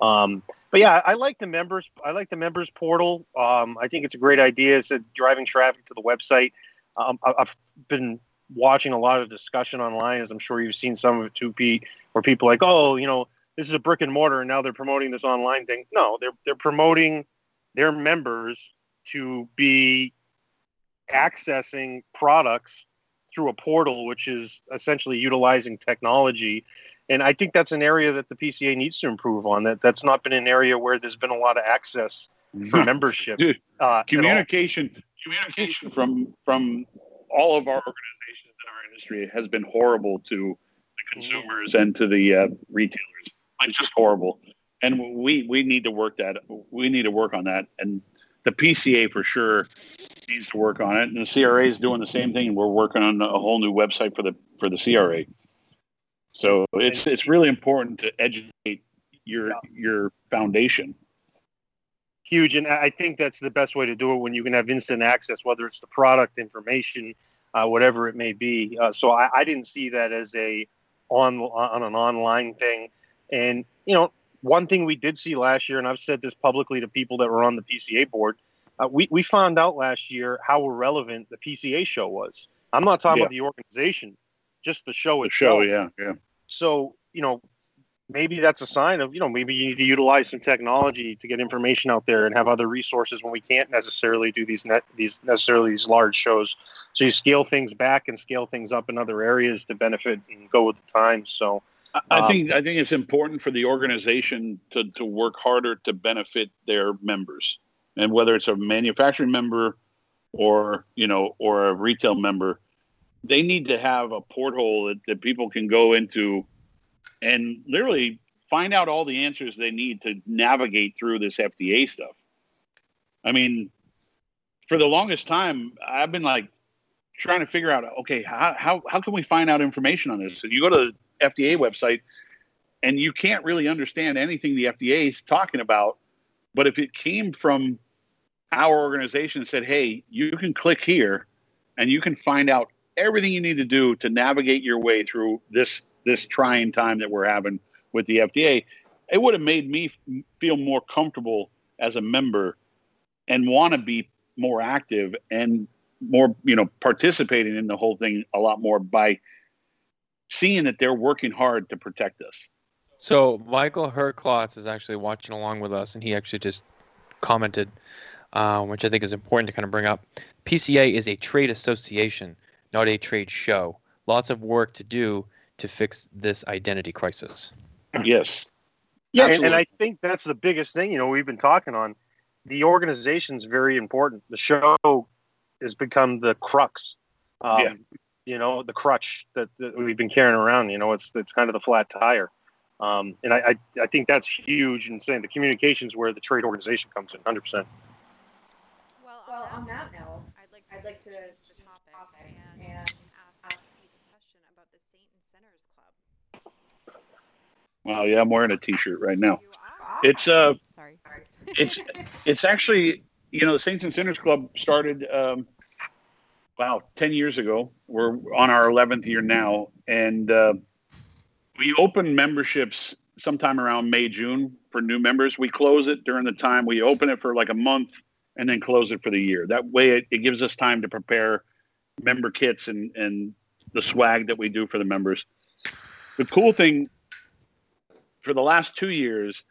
Um, but yeah, I like the members. I like the members portal. Um, I think it's a great idea. It's a driving traffic to the website. Um, I've been watching a lot of discussion online, as I'm sure you've seen some of it too, Pete, where people are like, oh, you know, this is a brick and mortar, and now they're promoting this online thing. No, they're they're promoting their members to be accessing products through a portal, which is essentially utilizing technology. And I think that's an area that the PCA needs to improve on. That that's not been an area where there's been a lot of access for membership. Dude, uh, communication communication from from all of our organizations in our industry has been horrible to the consumers and to the uh, retailers. Like just horrible. And we we need to work that we need to work on that. And the pca for sure needs to work on it. And the cra is doing the same thing. We're working on a whole new website for the for the cra so it's it's really important to educate your your foundation huge and i think that's the best way to do it when you can have instant access whether it's the product information uh, whatever it may be. Uh, so I, I didn't see that as a on on an online thing. And you know one thing we did see last year and i've said this publicly to people that were on the pca board uh, we, we found out last year how irrelevant the pca show was. I'm not talking Yeah. about the organization just the show the itself. show yeah yeah. So you know maybe that's a sign of you know maybe you need to utilize some technology to get information out there and have other resources when we can't necessarily do these net these necessarily these large shows. So you scale things back and scale things up in other areas to benefit and go with the times. So I- I Um, think I think it's important for the organization to to work harder to benefit their members, and whether it's a manufacturing member or you know or a retail member, they need to have a porthole that, that people can go into and literally find out all the answers they need to navigate through this FDA stuff. I mean, for the longest time, I've been like trying to figure out, okay, how, how, how can we find out information on this? And you go to the FDA website and you can't really understand anything the FDA is talking about. But if it came from our organization said, hey, you can click here and you can find out everything you need to do to navigate your way through this this trying time that we're having with the FDA, it would have made me feel more comfortable as a member and want to be more active and more, you know, participating in the whole thing a lot more by seeing that they're working hard to protect us. So Michael Herklots is actually watching along with us, and he actually just commented, uh, which I think is important to kind of bring up. PCA is a trade association, not a trade show. Lots of work to do to fix this identity crisis. Yes. Yeah, and, and I think that's the biggest thing. You know, we've been talking on the organization's very important. The show has become the crux. Um, Yeah. You know, the crutch that, that we've been carrying around. You know, it's it's kind of the flat tire. Um, and I, I I think that's huge. And saying the communications where the trade organization comes in, hundred percent. Well, on, Well, that, on that note, note, I'd like to, I'd like to change the change the topic, topic and, and ask ask Pete a question about the Saint and Sinners Club. Well, yeah, I'm wearing a t-shirt right now. It's uh Sorry. it's it's actually you know the Saints and Sinners Club started um, wow ten years ago. We're on our eleventh year now, and uh, we open memberships sometime around May June for new members. We close it during the time we open it for like a month, and then close it for the year. That way, it, it gives us time to prepare member kits and and the swag that we do for the members. The cool thing for the last two years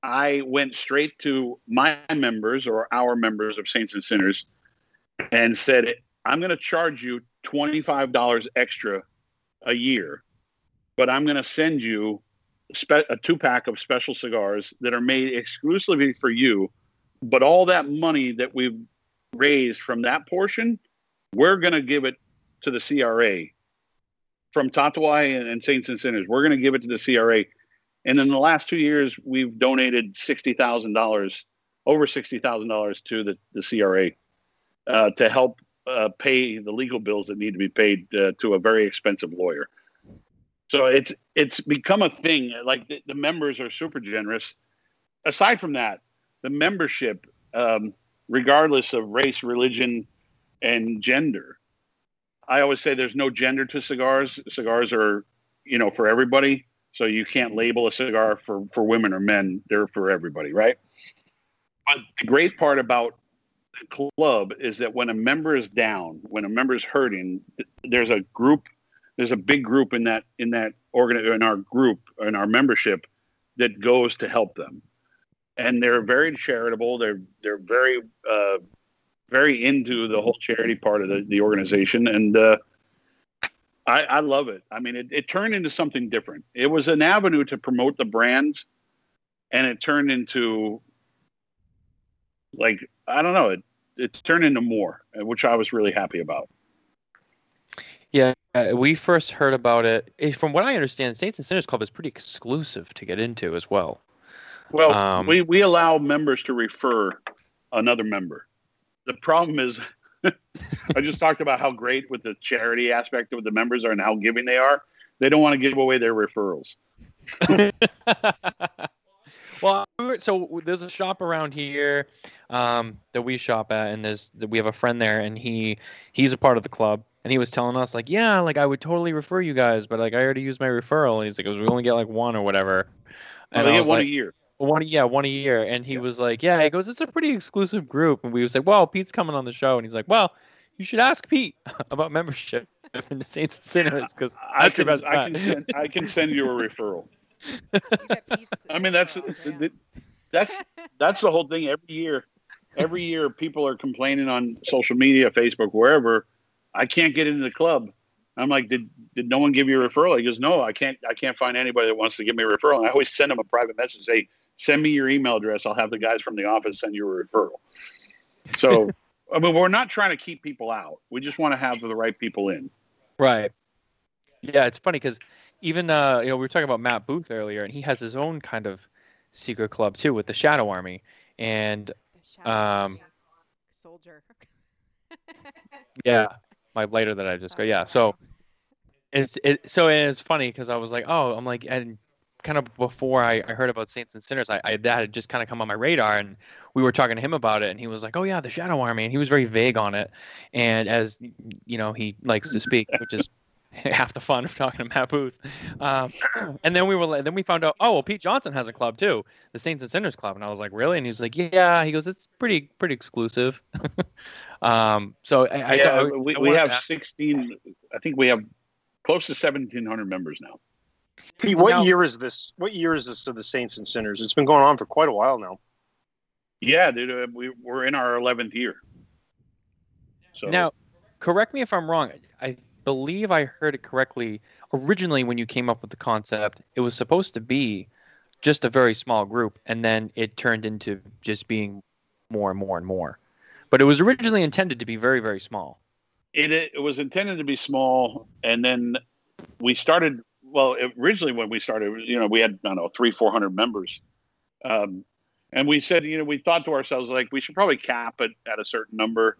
I went straight to my members or our members of Saints and Sinners and said, I'm going to charge you $25 extra a year, but I'm going to send you a two pack of special cigars that are made exclusively for you. But all that money that we've raised from that portion, we're going to give it to the CRA from Tatuaje and Saints and Sinners. We're going to give it to the CRA. And in the last two years, we've donated sixty thousand dollars, over sixty thousand dollars to the the CRA uh, to help uh, pay the legal bills that need to be paid uh, to a very expensive lawyer. So it's it's become a thing. Like the, the members are super generous. Aside from that, the membership, um, regardless of race, religion, and gender, I always say there's no gender to cigars. Cigars are you know, for everybody. So you can't label a cigar for for women or men. They're for everybody, right? But the great part about the club is that when a member is down, when a member is hurting, there's a group, there's a big group in that in that organ in our group in our membership that goes to help them, and they're very charitable. They're they're very uh, very into the whole charity part of the, the organization, and uh, I, I love it. I mean, it, it turned into something different. It was an avenue to promote the brands, and it turned into like I don't know. It it turned into more, uh, which I was really happy about. Yeah, uh, we first heard about it. eh, From what I understand, Saints and Sinners Club is pretty exclusive to get into as well. Well, Um, we we allow members to refer another member. The problem is, I just talked about how great with the charity aspect of the members are and how giving they are. They don't want to give away their referrals. well, so there's a shop around here um, that we shop at, and there's we have a friend there, and he he's a part of the club, and he was telling us like, yeah, like I would totally refer you guys, but like I already used my referral. And he's like, we only get like one or whatever. And they I get one like, a year. One, yeah, one a year. And he was like, yeah, he goes, it's a pretty exclusive group. And we was like, well, Pete's coming on the show. And he's like, well, you should ask Pete about membership in the Saints and Sinners because I that's your can I can send I can send you a referral. You I mean that's referral, that's that's the whole thing. Every year, every year people are complaining on social media, Facebook, wherever. I can't get into the club. I'm like, did did no one give you a referral? He goes, no, I can't. I can't find anybody that wants to give me a referral. And I always send them a private message. Say, send me your email address. I'll have the guys from the office send you a referral. So, I mean, we're not trying to keep people out. We just want to have the right people in. Right. Yeah, it's funny because even uh, you know we were talking about Matt Booth earlier, and he has his own kind of secret club too with the Shadow Army, and shadow Um, army soldier. yeah, my lighter that I just got. Yeah, so it's it. So it's funny because I was like, oh, I'm like, and kind of before I, I heard about Saints and Sinners, I, I that had just kind of come on my radar, and we were talking to him about it, and he was like, oh yeah, the Shadow Army, and he was very vague on it, and as you know, he likes to speak, which is half the fun of talking to Matt Booth. Um, and then we were then we found out, oh well, Pete Johnson has a club too, the Saints and Sinners Club, and I was like, really? And he was like, yeah. He goes, it's pretty pretty exclusive. um, so I, yeah, I- we, I we wanted have 16. I think we have close to 1,700 members now. Pete, what Now- year is this? What year is this to the Saints and Sinners? It's been going on for quite a while now. Yeah, dude, uh, we, we're in our 11th year. So Now, correct me if I'm wrong. I believe I heard it correctly. Originally, when you came up with the concept, it was supposed to be just a very small group, and then it turned into just being more and more and more. But it was originally intended to be very, very small. it, it was intended to be small, and then we started. Well, originally when we started, you know, we had I don't know three, four hundred members, um, and we said, you know, we thought to ourselves like we should probably cap it at a certain number.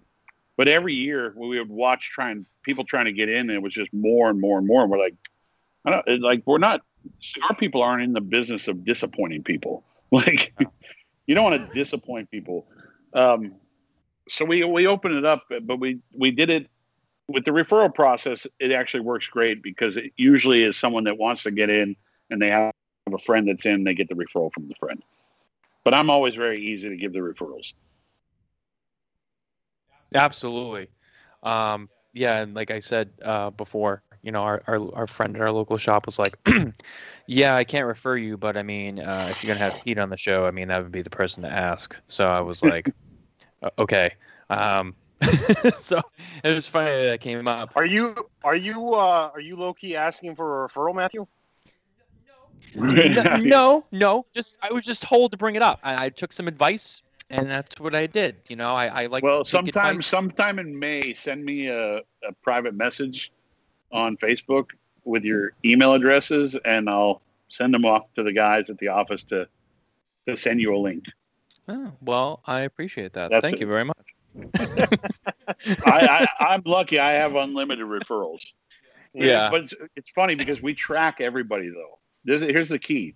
But every year we would watch trying people trying to get in, and it was just more and more and more. And we're like, I don't like we're not. Our people aren't in the business of disappointing people. Like, you don't want to disappoint people. Um, so we we opened it up, but we we did it with the referral process. It actually works great because it usually is someone that wants to get in, and they have a friend that's in. They get the referral from the friend. But I'm always very easy to give the referrals. Absolutely. Um, yeah, and like I said uh, before, you know, our, our our friend at our local shop was like, "Yeah, I can't refer you, but I mean, uh, if you're gonna have Pete on the show, I mean, that would be the person to ask." So I was like, "Uh, "Okay." Um, so it was funny that came up. Are you are you uh, are you low key asking for a referral, Matthew? no, no, no, just I was just told to bring it up. I, I took some advice, and that's what I did. You know, I, I like well, to sometime advice. sometime in May, send me a, a private message on Facebook with your email addresses, and I'll send them off to the guys at the office to to send you a link. Oh, well, I appreciate that. That's Thank it. you very much. I, I, I'm lucky; I have unlimited referrals. Yeah. but it's, it's funny because we track everybody though. There's, here's the key: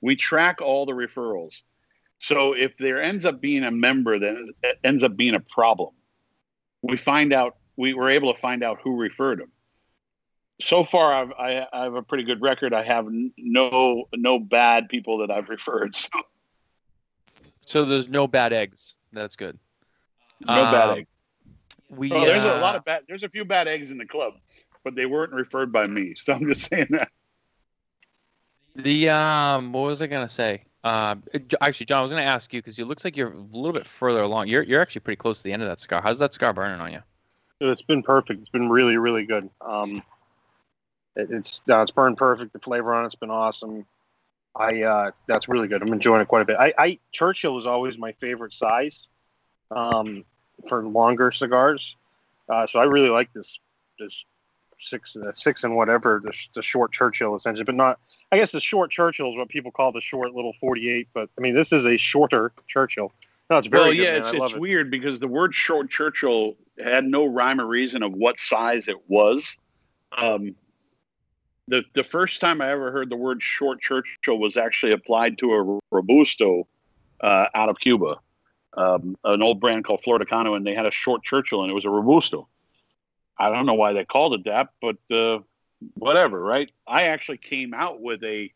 we track all the referrals. So if there ends up being a member that ends up being a problem, we find out. We were able to find out who referred them. so far I've I, I have a pretty good record. I have no no bad people that I've referred. So So there's no bad eggs. That's good. No bad Um, egg. We Well, there's a uh, lot of bad. There's a few bad eggs in the club, but they weren't referred by me. So I'm just saying that. The um, what was I gonna say? Uh, actually, John, I was gonna ask you because it looks like you're a little bit further along. You're you're actually pretty close to the end of that scar. How's that scar burning on you? It's been perfect. It's been really, really good. Um, it, it's no, it's burned perfect. The flavor on it's been awesome. I uh, that's really good. I'm enjoying it quite a bit. I, I Churchill was always my favorite size um, for longer cigars, uh, so I really like this this six uh, six and whatever the, the short Churchill essentially, but not. I guess the short Churchill is what people call the short little 48, but I mean this is a shorter Churchill. No, it's very well, yeah, man. it's, it's it. weird because the word short Churchill had no rhyme or reason of what size it was. Um, the the first time I ever heard the word short Churchill was actually applied to a robusto uh, out of Cuba, um, an old brand called Flor de Cano, and they had a short Churchill, and it was a robusto. I don't know why they called it that, but uh, whatever, right? I actually came out with a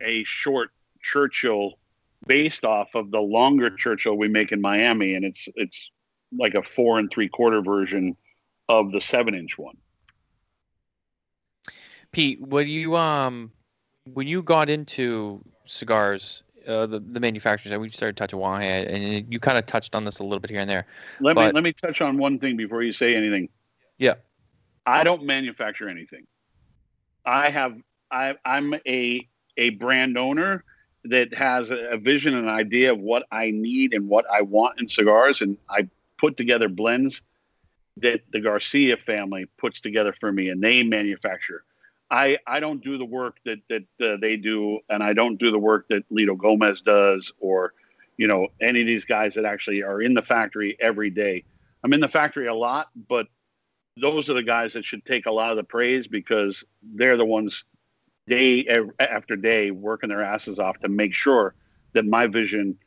a short Churchill based off of the longer Churchill we make in Miami, and it's it's like a four and three quarter version of the seven inch one. Pete, when you um, when you got into cigars, uh, the the manufacturers, and we started touching Wyatt, and you kind of touched on this a little bit here and there. Let me let me touch on one thing before you say anything. Yeah. I don't manufacture anything. I have I I'm a a brand owner that has a, a vision and idea of what I need and what I want in cigars, and I put together blends that the Garcia family puts together for me, and they manufacture. I, I don't do the work that that uh, they do, and I don't do the work that Litto Gomez does, or you know any of these guys that actually are in the factory every day. I'm in the factory a lot, but those are the guys that should take a lot of the praise because they're the ones day after day working their asses off to make sure that my vision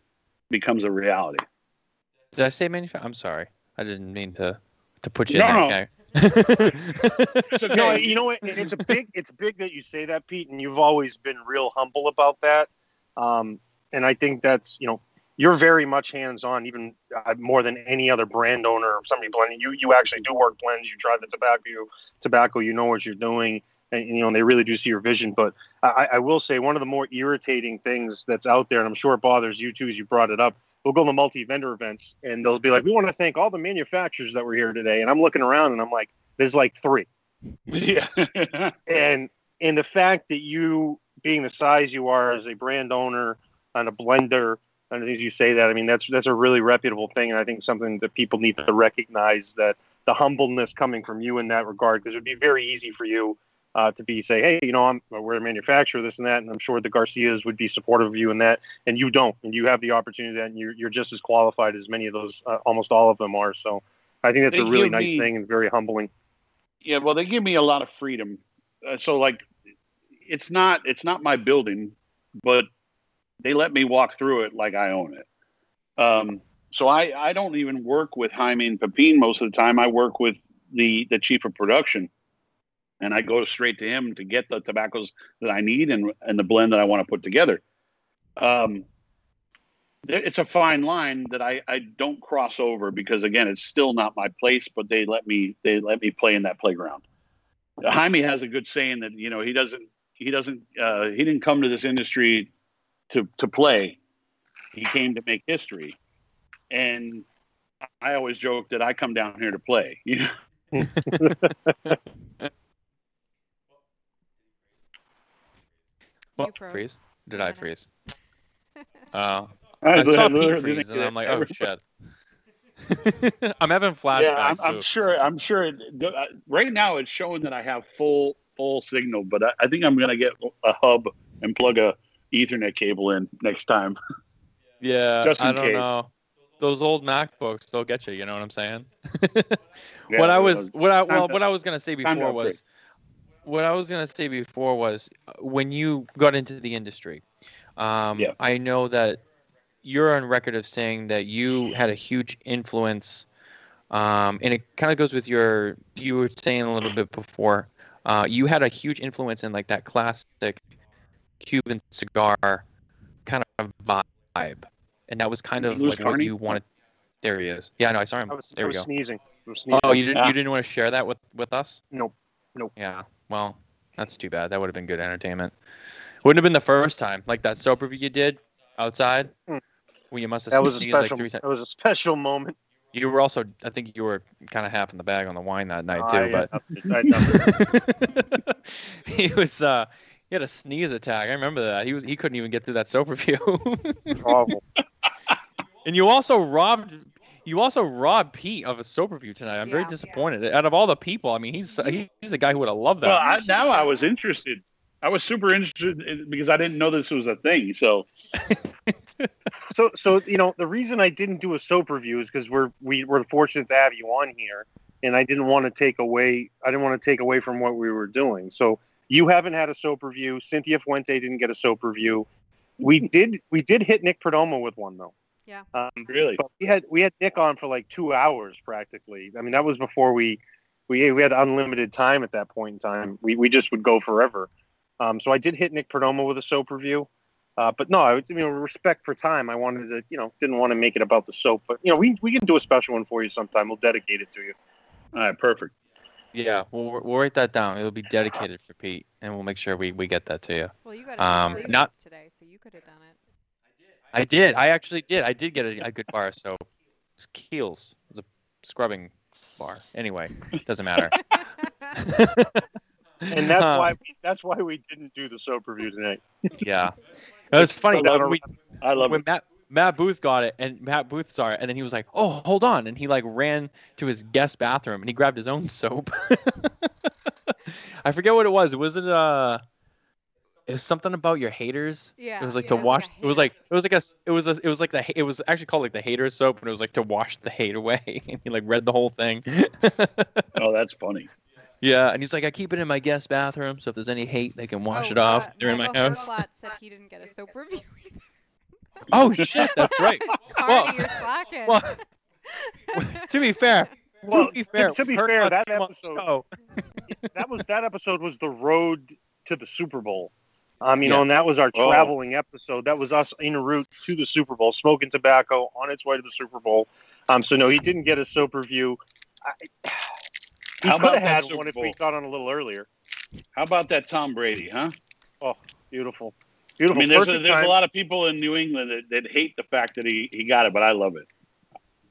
becomes a reality. Did I say manufacturer? I'm sorry, I didn't mean to to put you No, in that guy. Okay. No, you know what? It's a big. It's big that you say that, Pete, and you've always been real humble about that. Um, and I think that's you know you're very much hands on, even uh, more than any other brand owner or somebody blending. You you actually do work blends. You try the tobacco. You, tobacco. You know what you're doing, and you know they really do see your vision. But I, I will say one of the more irritating things that's out there, and I'm sure it bothers you too, as you brought it up. We'll go to the multi-vendor events, and they'll be like, "We want to thank all the manufacturers that were here today." And I'm looking around, and I'm like, "There's like three." yeah. and and the fact that you being the size you are as a brand owner and a blender and as you say that i mean that's that's a really reputable thing and i think something that people need to recognize that the humbleness coming from you in that regard because it would be very easy for you uh, to be say hey you know i'm we're a manufacturer this and that and i'm sure the garcias would be supportive of you in that and you don't and you have the opportunity and you're, you're just as qualified as many of those uh, almost all of them are. So i think that's They a really nice me- thing and very humbling. Yeah well they give me a lot of freedom. Uh, so like it's not it's not my building but they let me walk through it like i own it. Um, so I, I don't even work with Jaime and Pepin most of the time. I work with the the chief of production and i go straight to him to get the tobaccos that i need and, and the blend that i want to put together. Um, there- it's a fine line that I, I don't cross over because again it's still not my place but they let me they let me play in that playground. Jaime has a good saying that you know he doesn't he doesn't uh, he didn't come to this industry to to play. He came to make history. And I always joke that I come down here to play you know What? You froze. Freeze? Did for a I freeze? Oh, I I saw Pete freeze, and I'm like, oh shit. I'm having flashbacks. yeah I'm, I'm sure I'm sure it, uh, right now it's showing that I have full full signal but I, I think I'm gonna get a hub and plug a Ethernet cable in next time Yeah, Just in I don't case. know. Those old MacBooks, they'll get you. You know what I'm saying? Yeah, what I uh, was, what I, well, what I was gonna say before upgrade. was, what I was gonna say before was, uh, when you got into the industry, um, Yeah. I know that you're on record of saying that you had a huge influence, um, and it kind of goes with your, you were saying a little bit before, uh, you had a huge influence in like that classic Cuban cigar kind of vibe, and that was kind of like what you wanted. There he is. Yeah, no, I saw him. I was, there I we go. sneezing. Was sneezing. Oh, you didn't Ah. you didn't want to share that with with us? Nope. Nope. Yeah. Well, that's too bad. That would have been good entertainment. Wouldn't have been the first time, like that soap review you did outside. Hmm. Well, you must have that was a sneezed like special. three times. that was a special moment. You were also, I think you were kind of half in the bag on the wine that night Oh, too. But nothing- I had nothing. he was, uh, he had a sneeze attack. I remember that. He was, he couldn't even get through that soap review. and you also robbed, you also robbed Pete of a soap review tonight. I'm very Yeah. disappointed. Out of all the people, I mean, he's he's a guy who would have loved that. Well, I, now I was interested. I was super interested in, because I didn't know this was a thing. So So, so you know, the reason I didn't do a soap review is because we're we were fortunate to have you on here, and I didn't want to take away. I didn't want to take away from what we were doing. So you haven't had a soap review. Cynthia Fuente didn't get a soap review. We did. We did hit Nick Perdomo with one though. Yeah. Um, really, but we had we had Nick on for like two hours practically. I mean, that was before we we we had unlimited time at that point in time. We we just would go forever. Um, so I did hit Nick Perdomo with a soap review. Uh, but no, I would, you know, respect for time. I wanted to, you know, didn't want to make it about the soap. But you know, we we can do a special one for you sometime. We'll dedicate it to you. all right, perfect. Yeah, we'll we'll write that down. It'll be dedicated for Pete, and we'll make sure we, we get that to you. Well, you got Um, a good not- today, so you could have done it. I did. I actually did. I did get a, a good bar. So it was Keels. It was a scrubbing bar. Anyway, doesn't matter. And that's Um, why we, that's why we didn't do the soap review tonight. Yeah, it was funny. I love we, I love when it. Matt Matt Booth got it, and Matt Booth saw it, and then he was like, "Oh, hold on!" And he like ran to his guest bathroom, and he grabbed his own soap. I forget what it was. Was it uh? It was something about your haters. Yeah. It was like yeah, to it wash. a It was like it was like a It was a. It was like the. It was actually called like the hater soap, and it was like to wash the hate away. And he like read the whole thing. Oh, that's funny. yeah, and he's like, I keep it in my guest bathroom, so if there's any hate, they can wash Oh, it off uh, during my house. Herflat said he didn't get a soap review. Oh shit, that's right. Cardi, you're slacking. Well, to be fair, Well, to be fair, to be fair, that episode- that was that episode was the road to the Super Bowl. Um, you Yeah. know, and that was our Oh. traveling episode. That was us en route to the Super Bowl, Smokin Tabacco on its way to the Super Bowl. Um, so no, he didn't get a soap review. I, he How could about have had Super one if we got on a little earlier. How about that Tom Brady, huh? Oh, beautiful, Beautiful. I mean, there's a, there's a lot of people in New England that, that hate the fact that he, he got it, but I love it.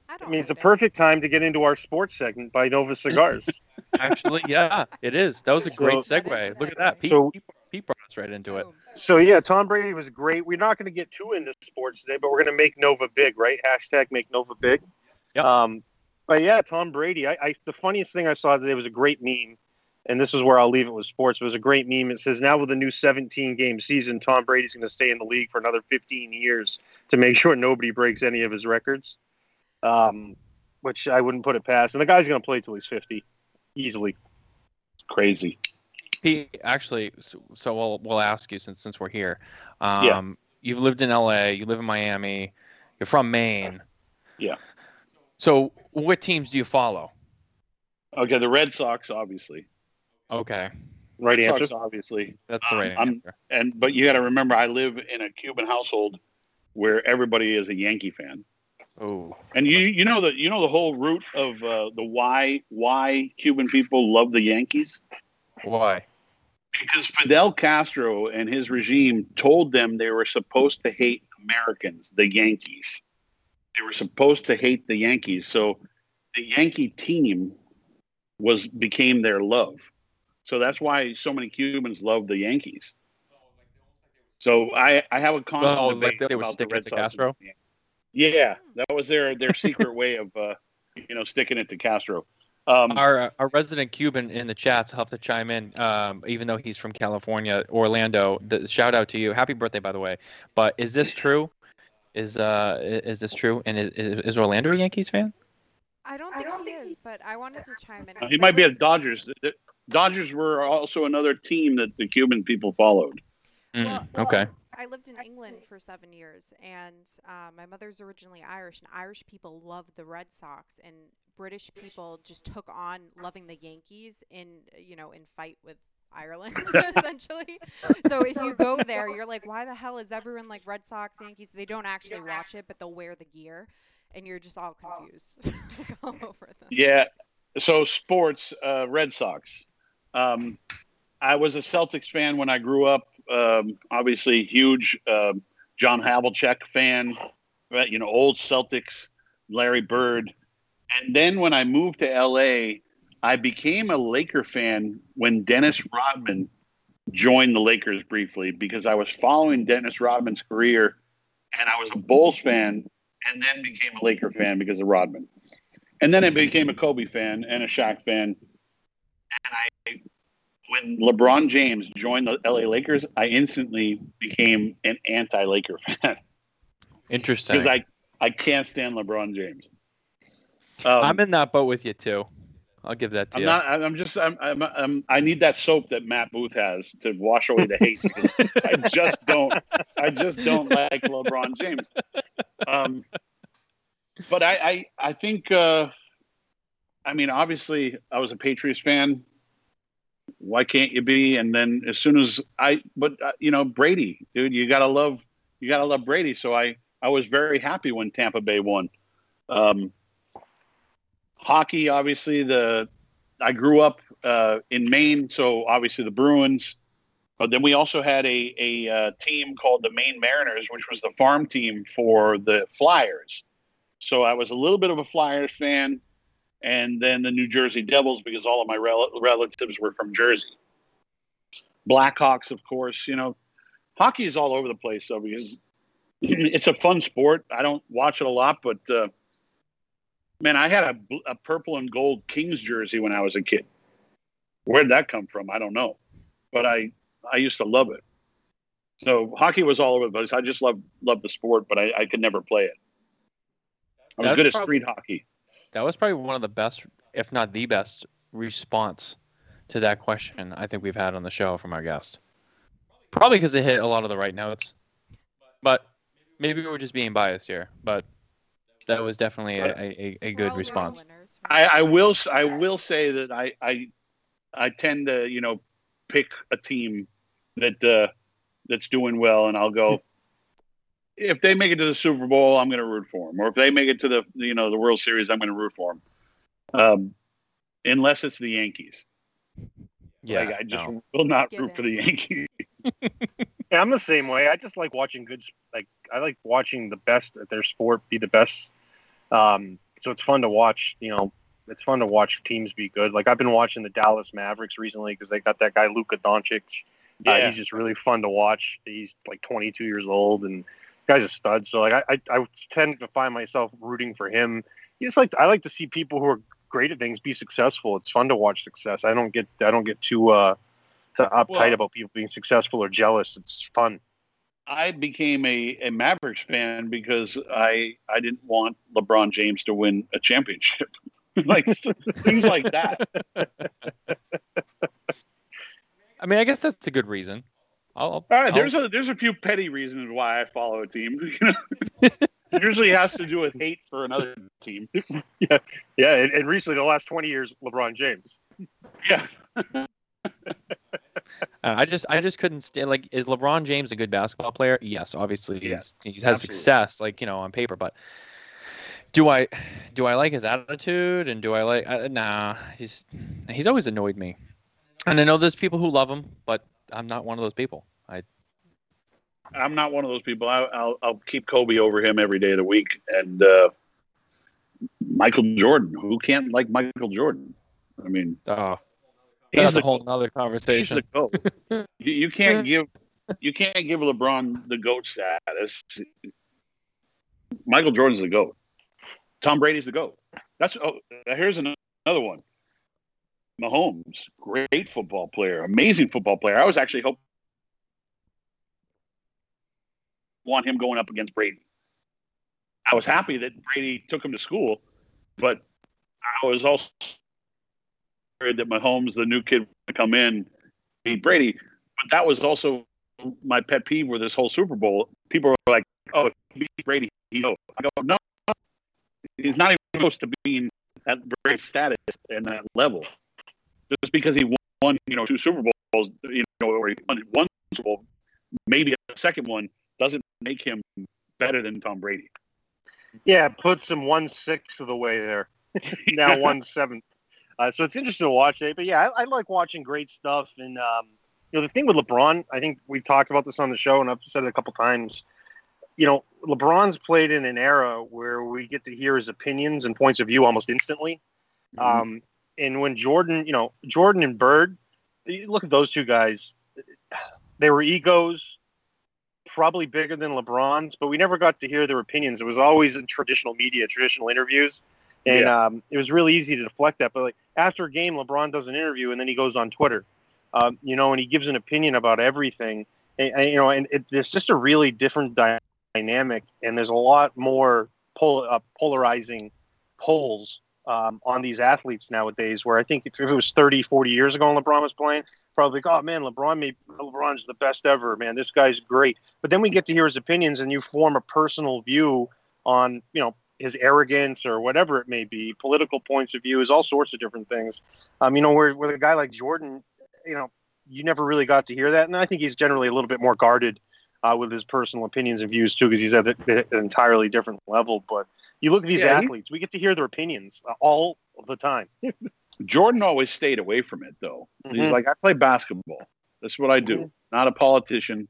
I don't I mean, it's a it. perfect time to get into our sports segment by Nova Cigars. Actually, yeah, it is. That was a So- great segue. Look at that. segue. Pete, So- Pete, Pete brought us right into it. So yeah, Tom Brady was great. We're not going to get too into sports today, but we're going to make Nova big, right? Hashtag make Nova big. Yep. Um, but yeah, Tom Brady. I, I the funniest thing I saw today was a great meme, and this is where I'll leave it with sports. It was a great meme. It says now with the new 17 game season, Tom Brady's going to stay in the league for another 15 years to make sure nobody breaks any of his records. Um, which I wouldn't put it past. And the guy's going to play till he's 50, easily. Crazy. Pete, actually, so, so we'll we'll ask you since since we're here. Um, Yeah. You've lived in L.A. You live in Miami. You're from Maine. Yeah. So, what teams do you follow? Okay, the Red Sox, obviously. Okay, Right Red answer. Sox, obviously. that's the Um, right I'm- answer. And but you got to remember, I live in a Cuban household where everybody is a Yankee fan. Oh, And you you know the you know the whole root of uh, the why why Cuban people love the Yankees why? because Fidel Castro and his regime told them they were supposed to hate Americans, the Yankees. They were supposed to hate the Yankees. So the Yankee team was became their love. So that's why so many Cubans love the Yankees. So I, I have a constant Oh, it was like they were about the Red it to Sox Castro? Yeah, that was their their secret way of uh, you know sticking it to Castro. Um, Our uh, our resident Cuban in the chats will have to chime in, um, even though he's from California, Orlando. The, shout out to you. Happy birthday, by the way. But is this true? Is uh is this true? And is, is is Orlando a Yankees fan? I don't think he is, but I wanted to chime in. He might be a Dodgers. The- the Dodgers were also another team that the Cuban people followed. Mm, Well, okay. I lived in England for seven years, and uh, my mother's originally Irish, and Irish people love the Red Sox. And British people just took on loving the Yankees in you know in fight with Ireland essentially. So if you go there, you're like, why the hell is everyone like Red Sox, Yankees? They don't actually watch it, but they'll wear the gear, and you're just all confused like, all over them. Yeah. So sports, uh, Red Sox. Um, I was a Celtics fan when I grew up. Um, obviously, huge um John Havlicek fan. Right, you know, old Celtics, Larry Bird. And then when I moved to LA, I became a Laker fan when Dennis Rodman joined the Lakers briefly because I was following Dennis Rodman's career and I was a Bulls fan and then became a Laker fan because of Rodman. And then I became a Kobe fan and a Shaq fan. And I when LeBron James joined the LA Lakers, I instantly became an anti-Laker fan Interesting. because I I can't stand LeBron James. Um, I'm in that boat with you too. I'll give that to you. I'm you. not. I'm just. I'm, I'm, I'm. I need that soap that Matt Booth has to wash away the hate. I just don't. I just don't like LeBron James. Um, but I. I. I think. Uh, I mean, obviously, I was a Patriots fan. Why can't you be? And then as soon as I, but uh, you know, Brady, dude, you gotta love. You gotta love Brady. So I. I was very happy when Tampa Bay won. Um, hockey, obviously, the I grew up uh, in Maine, so obviously the Bruins. But then we also had a a uh, team called the Maine Mariners, which was the farm team for the Flyers. So I was a little bit of a Flyers fan, and then the New Jersey Devils because all of my rel- relatives were from Jersey. Blackhawks, of course. You know, hockey is all over the place though because it's a fun sport. I don't watch it a lot, but uh, man, I had a, a purple and gold Kings jersey when I was a kid. Where'd that come from? I don't know, but I I used to love it. So hockey was all over the place. I just love love the sport, but I, I could never play it. I was That's good at street hockey. That was probably one of the best, if not the best, response to that question I think we've had on the show from our guest. Probably because it hit a lot of the right notes, but maybe we're just being biased here. But that was definitely a, a, a good all response. winners, right? I, I will s- I will say that I, I I tend to you know pick a team that uh, that's doing well, and I'll go. If they make it to the Super Bowl, I'm going to root for them. Or if they make it to the you know the World Series, I'm going to root for them. Um, unless it's the Yankees, Yeah, like, I just no. will not Given. root for the Yankees. Yeah, I'm the same way. I just like watching good. Like I like watching the best at their sport be the best. Um, so it's fun to watch. You know, it's fun to watch teams be good. Like I've been watching the Dallas Mavericks recently because they got that guy Luka Doncic. Uh, Yeah. he's just really fun to watch. He's like 22 years old and guy's a stud. So like I, I, I tend to find myself rooting for him. You just like I like to see people who are great at things be successful. It's fun to watch success. I don't get I don't get too uh too uptight Well- about people being successful or jealous. It's fun. I became a, a Mavericks fan because I I didn't want LeBron James to win a championship, like things like that. I mean, I guess that's a good reason. I'll, I'll, All right, I'll- there's a there's a few petty reasons why I follow a team. You know, it usually has to do with hate for another team. Yeah, and, and recently the last 20 years, LeBron James. Yeah, Uh, I just I just couldn't stand like is LeBron James a good basketball player? Yes, obviously Yeah, he's, he has absolutely. success like you know on paper, but do I do I like his attitude and do I like uh, nah he's he's always annoyed me, and I know there's people who love him, but I'm not one of those people. I I'm not one of those people. I, I'll I'll keep Kobe over him every day of the week, and uh, Michael Jordan. Who can't like Michael Jordan? I mean, oh he's that's a whole other he's conversation. the goat. you, you can't give you can't give LeBron the goat status. Michael Jordan's the goat. Tom Brady's the goat. That's oh, here's another one. Mahomes, great football player, amazing football player. I was actually hoping want him going up against Brady. I was happy that Brady took him to school, but I was also that Mahomes, the new kid, would come in beat Brady. But that was also my pet peeve with this whole Super Bowl. People were like, "Oh, he beat Brady, he go." I go, "No, he's not even close to being at Brady's status and that level. Just because he won, you know, two Super Bowls, you know, or he won one Super Bowl, maybe a second one, doesn't make him better than Tom Brady. Yeah, puts him one sixth of the way there. now one seventh. Uh, so it's interesting to watch it. But yeah, I, I like watching great stuff. And um, you know, the thing with LeBron, I think we've talked about this on the show, and I've said it a couple times. You know, LeBron's played in an era where we get to hear his opinions and points of view almost instantly. Mm-hmm. Um, and when Jordan, you know, Jordan and Bird, you look at those two guys. They were egos, probably bigger than LeBron's, but we never got to hear their opinions. It was always in traditional media, traditional interviews, and yeah. um, it was really easy to deflect that. But like after a game, LeBron does an interview and then he goes on Twitter, um, you know, and he gives an opinion about everything, and, and you know, and it, it's just a really different dynamic, and there's a lot more pol- uh, polarizing polls um, on these athletes nowadays. Where I think if it was 30, 40 years ago when LeBron was playing, probably like, oh man, LeBron, maybe LeBron's the best ever, man. This guy's great. But then we get to hear his opinions, and you form a personal view on, you know, his arrogance or whatever it may be, political points of view, is all sorts of different things. Um, you know, where with a guy like Jordan, you know, you never really got to hear that, and I think he's generally a little bit more guarded uh, with his personal opinions and views too, because he's at an entirely different level. But you look at these yeah, athletes, he, we get to hear their opinions uh, all the time. Jordan always stayed away from it though. Mm-hmm. He's like, I play basketball. That's what I do. Mm-hmm. Not a politician.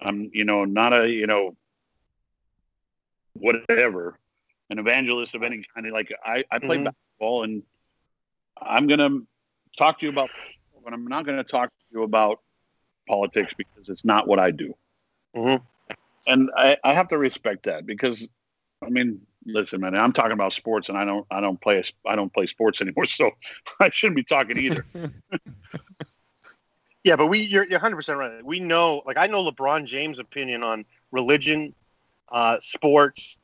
I'm, you know, not a, you know, whatever, an evangelist of any kind. Like I, I play mm-hmm. basketball and I'm gonna talk to you about, but I'm not gonna talk to you about politics because it's not what I do. Mm-hmm. And I, I have to respect that because, I mean, listen, man, I'm talking about sports, and I don't, I don't play, I don't play sports anymore, so I shouldn't be talking either. yeah, but we, you're, you're 100 percent right. We know, like, I know LeBron James' opinion on religion, uh, sports,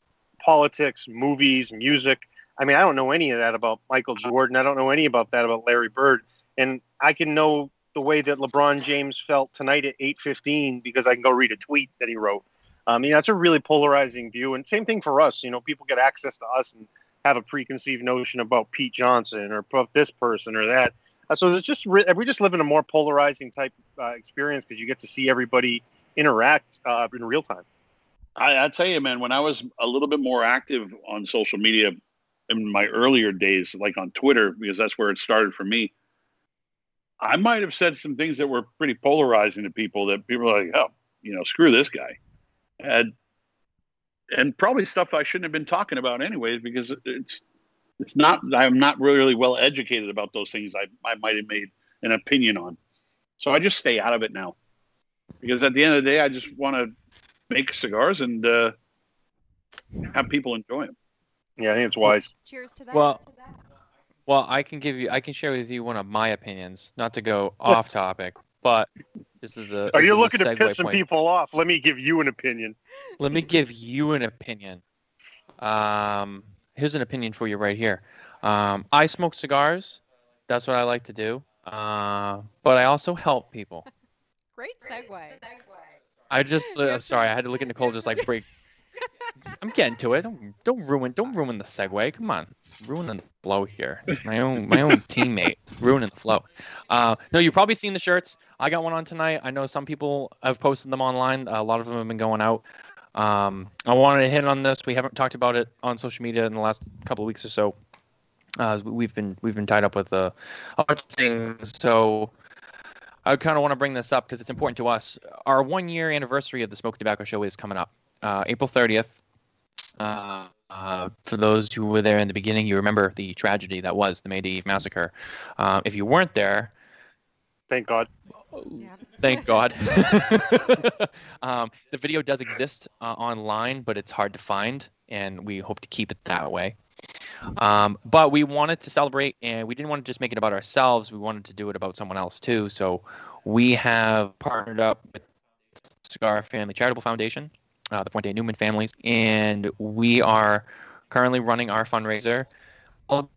politics, movies, music. I mean, I don't know any of that about Michael Jordan. I don't know any about that about Larry Bird, and I can know the way that LeBron James felt tonight at 8:15 because I can go read a tweet that he wrote. I mean, that's a really polarizing view. And same thing for us. You know, people get access to us and have a preconceived notion about Pete Johnson or about this person or that. Uh, so it's just re- we just live in a more polarizing type uh, experience because you get to see everybody interact uh, in real time. I, I tell you, man, when I was a little bit more active on social media in my earlier days, like on Twitter, because that's where it started for me. I might have said some things that were pretty polarizing to people that people are like, oh, you know, screw this guy and and probably stuff I shouldn't have been talking about anyways because it's it's not I'm not really well educated about those things I I might have made an opinion on. So I just stay out of it now because at the end of the day I just want to make cigars and uh, have people enjoy them. Yeah, I think it's wise. Cheers to that. Well, well, I can give you I can share with you one of my opinions, not to go off topic, but this is a. Are you looking to piss some people off? Let me give you an opinion. Let me give you an opinion. Um, here's an opinion for you right here. Um, I smoke cigars. That's what I like to do. Uh, but I also help people. Great segue. I just uh, sorry, I had to look at Nicole just like break I'm getting to it. Don't, don't ruin don't ruin the segue. Come on, ruining the flow here. My own my own teammate ruining the flow. Uh, no, you've probably seen the shirts. I got one on tonight. I know some people have posted them online. A lot of them have been going out. Um, I wanted to hit on this. We haven't talked about it on social media in the last couple of weeks or so. Uh, we've been we've been tied up with uh, other things. So I kind of want to bring this up because it's important to us. Our one year anniversary of the Smokin Tabacco Show is coming up uh, April 30th. Uh, uh, for those who were there in the beginning, you remember the tragedy that was the May Day Eve massacre. Uh, if you weren't there, thank God. Yeah. Thank God. um, the video does exist uh, online, but it's hard to find, and we hope to keep it that way. Um, but we wanted to celebrate, and we didn't want to just make it about ourselves. We wanted to do it about someone else too. So we have partnered up with Cigar Family Charitable Foundation uh, the Fuente Newman families, and we are currently running our fundraiser. All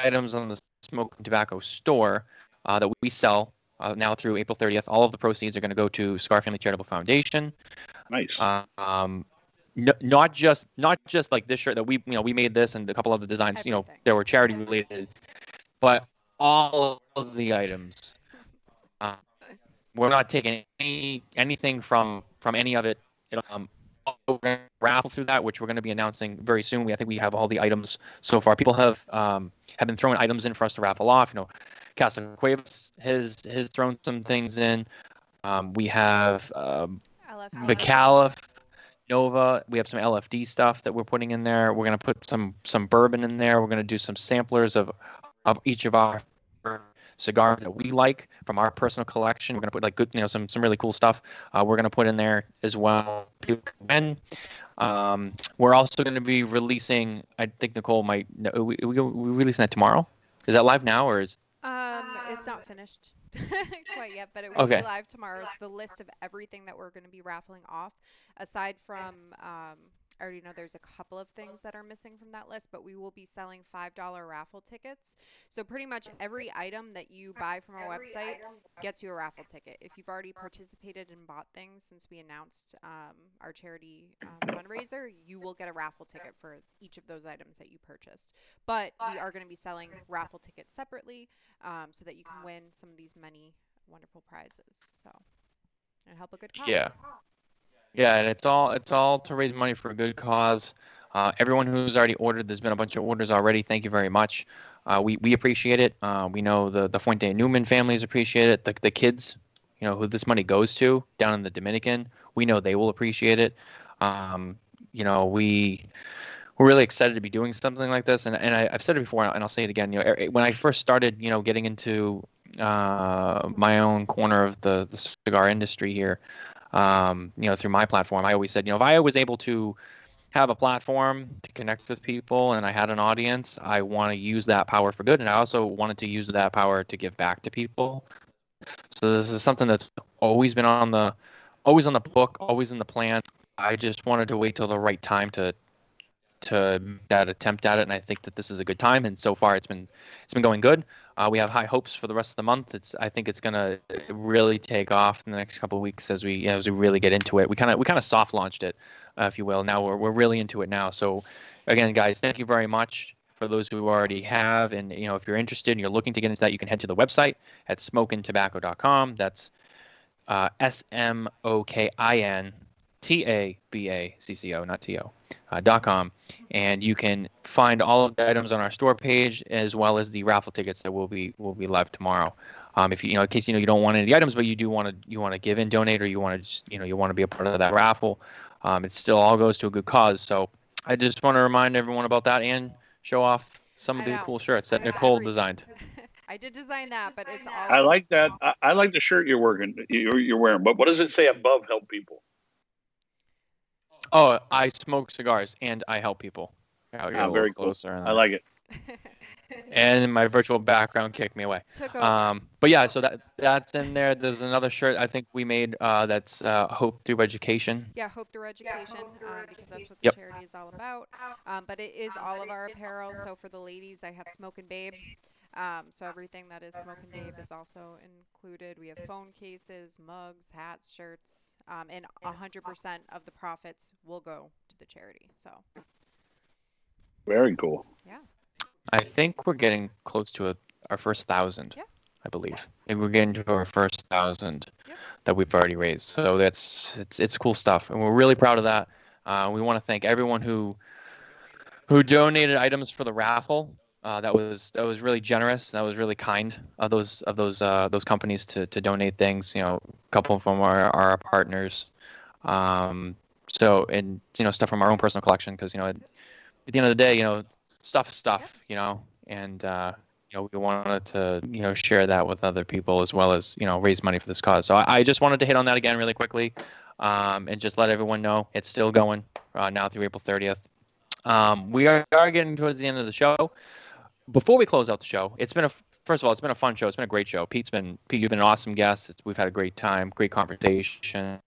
items on the Smokin Tabacco store uh, that we sell uh, now through April 30th, all of the proceeds are going to go to Cigar Family Charitable Foundation. Nice. um, n- not just not just like this shirt that we you know we made this and a couple other designs you know Everything. that were charity related, but all of the items. Uh, we're not taking any anything from from any of it. Um, we're going to raffle through that, which we're going to be announcing very soon. We, I think we have all the items so far. People have um, have been throwing items in for us to raffle off. You know, Casa Cuevas has has thrown some things in. Um, we have um, LFD. the Caliph, Nova. We have some LFD stuff that we're putting in there. We're gonna put some some bourbon in there. We're gonna do some samplers of of each of our cigars that we like from our personal collection. We're gonna put like good, you know, some some really cool stuff. Uh, we're gonna put in there as well. Win. Um, we're also gonna be releasing. I think Nicole might. no, We we we releasing that tomorrow. Is that live now or is? Um, it's not finished quite yet, but it will Okay. be live tomorrow. So the list of everything that we're going to be raffling off, aside from, um, I already know there's a couple of things that are missing from that list, but we will be selling five dollar raffle tickets. So pretty much every item that you buy from our website gets you a raffle ticket. If you've already participated and bought things since we announced um, our charity um, fundraiser, you will get a raffle ticket for each of those items that you purchased. But we are going to be selling raffle tickets separately um, so that you can win some of these many wonderful prizes. So, and help a good cause. Yeah. Yeah, and it's all it's all to raise money for a good cause. Uh, everyone who's already ordered, there's been a bunch of orders already. Thank you very much. Uh, we we appreciate it. Uh, we know the the Fuente Newman families appreciate it. The the kids, you know, who this money goes to down in the Dominican, we know they will appreciate it. Um, you know, we we're really excited to be doing something like this. And and I, I've said it before, and I'll say it again. You know, when I first started, you know, getting into uh, my own corner of the the cigar industry here um, you know, through my platform, I always said, you know, if I was able to have a platform to connect with people and I had an audience, I want to use that power for good. And I also wanted to use that power to give back to people. So this is something that's always been on the, always on the book, always in the plan. I just wanted to wait till the right time to, to that attempt at it. And I think that this is a good time. And so far it's been, it's been going good. Uh, we have high hopes for the rest of the month. It's I think it's gonna really take off in the next couple weeks as we as we really get into it. We kind of we kind of soft launched it, uh, if you will. Now we're we're really into it now. So again, guys, thank you very much for those who already have. And you know if you're interested and you're looking to get into that, you can head to the website at SmokinTabacco.com. That's uh, S M O K I N T A B A C C O, not T O, uh, dot com, and you can find all of the items on our store page as well as the raffle tickets that will be will be live tomorrow. Um, if you you know in case you know you don't want any of the items, but you do want to you want to give and donate, or you want to just you know you want to be a part of that raffle, um, it still all goes to a good cause. So I just want to remind everyone about that and show off some of I the know. cool shirts that There's Nicole designed. I did design that, but it's all. I like this- that. I, I like the shirt you're working, you're, you're wearing. But what does it say above? Help people. Oh, I smoke cigars and I help people. Yeah, I'll get Ah, a very cool. closer on I like it. and my virtual background kicked me away. Took over. Um, but yeah, so that that's in there. There's another shirt I think we made uh, that's uh, Hope Through Education. Yeah, Hope Through Education, um, because that's what Yep. the charity is all about. Um, but it is all of our apparel. So for the ladies, I have Smoke and Babe. Um, so everything that is Smoke and Babe is also included. We have phone cases, mugs, hats, shirts, um, and 100% of the profits will go to the charity. So Very cool. Yeah. I think we're getting close to a, our first thousand. Yeah. I believe Maybe we're getting to our first thousand Yep. that we've already raised. So that's it's it's cool stuff, and we're really proud of that. Uh, we want to thank everyone who who donated items for the raffle. Uh, that was that was really generous. That was really kind of those of those uh, those companies to to donate things. You know, a couple of them are are our partners. Um, so and you know stuff from our own personal collection because you know at, at the end of the day, you know stuff stuff. You know, and uh, you know we wanted to you know share that with other people as well as you know raise money for this cause. So I, I just wanted to hit on that again really quickly, um, and just let everyone know it's still going uh, now through April 30th. Um, we are, are getting towards the end of the show. Before we close out the show, it's been a first of all, it's been a fun show. It's been a great show. Pete's been Pete, you've been an awesome guest. It's, we've had a great time, great conversation.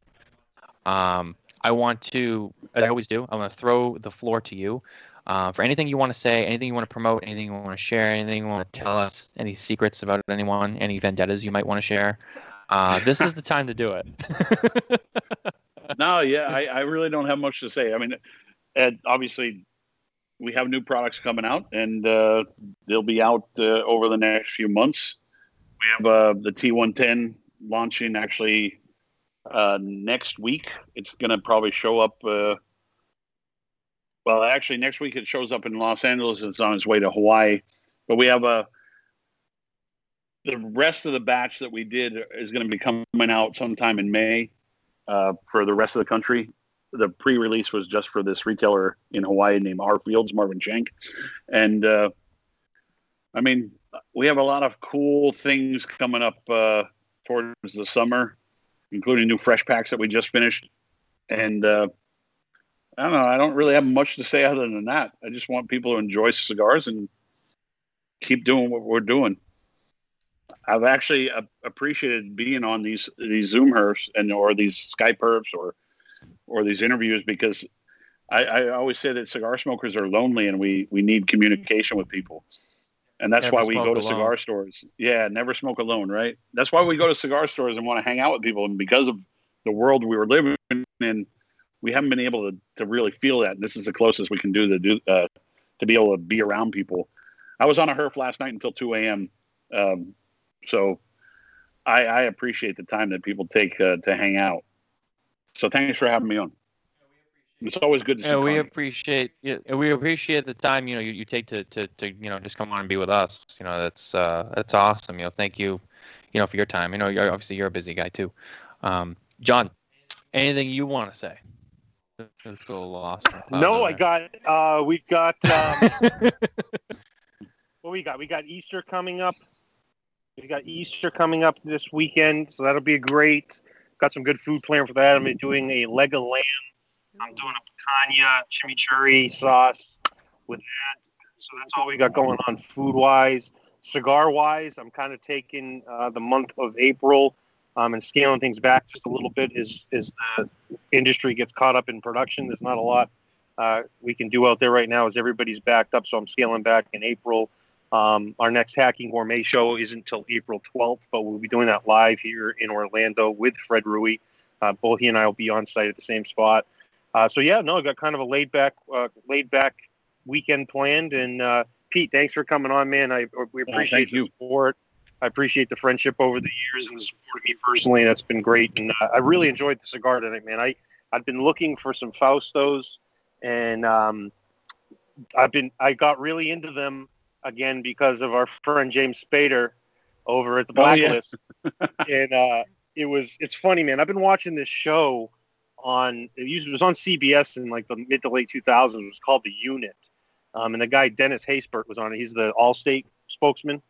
Um, I want to, as I always do, I want to throw the floor to you uh, for anything you want to say, anything you want to promote, anything you want to share, anything you want to tell us, any secrets about anyone, any vendettas you might want to share. Uh, this is the time to do it. No, yeah, I, I really don't have much to say. I mean, Ed, obviously, we have new products coming out, and uh, they'll be out uh, over the next few months. We have uh, the T110 launching actually uh, next week. It's going to probably show up. Uh, well, actually, next week it shows up in Los Angeles. It's on its way to Hawaii, but we have a the rest of the batch that we did is going to be coming out sometime in May uh, for the rest of the country. The pre-release was just for this retailer in Hawaii named R Fields, Marvin Shank, and uh, I mean we have a lot of cool things coming up uh, towards the summer, including new fresh packs that we just finished, and uh, I don't know. I don't really have much to say other than that. I just want people to enjoy cigars and keep doing what we're doing. I've actually appreciated being on these these Zoom herfs and or these Skype herfs or or these interviews because I, I, always say that cigar smokers are lonely and we we need communication with people, and that's never why we go to alone. cigar stores. Yeah, never smoke alone, right? That's why we go to cigar stores and want to hang out with people, and because of the world we were living in, we haven't been able to to really feel that. And this is the closest we can do to do uh, to be able to be around people. I was on a herf last night until two a.m. Um, so I, I appreciate the time that people take uh, to hang out. So thanks for having me on. It's always good to see. Yeah, we Connie. appreciate yeah, we appreciate the time you know you, you take to, to, to you know just come on and be with us. You know that's uh, that's awesome. You know, thank you, you know, for your time. You know, you're, obviously you're a busy guy too. Um, John, anything you want to say? It's a little lost. in the clouds No, I got. Uh, we've got. Um, what we got? We got Easter coming up. We got Easter coming up this weekend, so that'll be great. Got some good food planned for that. I'm doing a leg of lamb. I'm doing a picanha chimichurri sauce with that. So that's all we got going on food wise. Cigar wise, I'm kind of taking uh, the month of April um, and scaling things back just a little bit as, as the industry gets caught up in production. There's not a lot uh, we can do out there right now as everybody's backed up. So I'm scaling back in April. Um, our next Hacking Gourmet show isn't until April 12th, but we'll be doing that live here in Orlando with Fred Rui. Uh, both he and I will be on site at the same spot. Uh, so yeah, no, I've got kind of a laid back, uh, laid back weekend planned. And uh, Pete, thanks for coming on, man. I we appreciate thank the you. support. I appreciate the friendship over the years and the support of me personally. That's been great, and uh, I really enjoyed the cigar tonight, man. I I've been looking for some Faustos, and um, I've been I got really into them again because of our friend James Spader over at the Oh, yeah. Blacklist, and uh, it was it's funny, man. I've been watching this show on it was on CBS in like the mid to late 2000s. It was called The Unit, um, and the guy Dennis Haysbert was on it. He's the Allstate spokesman,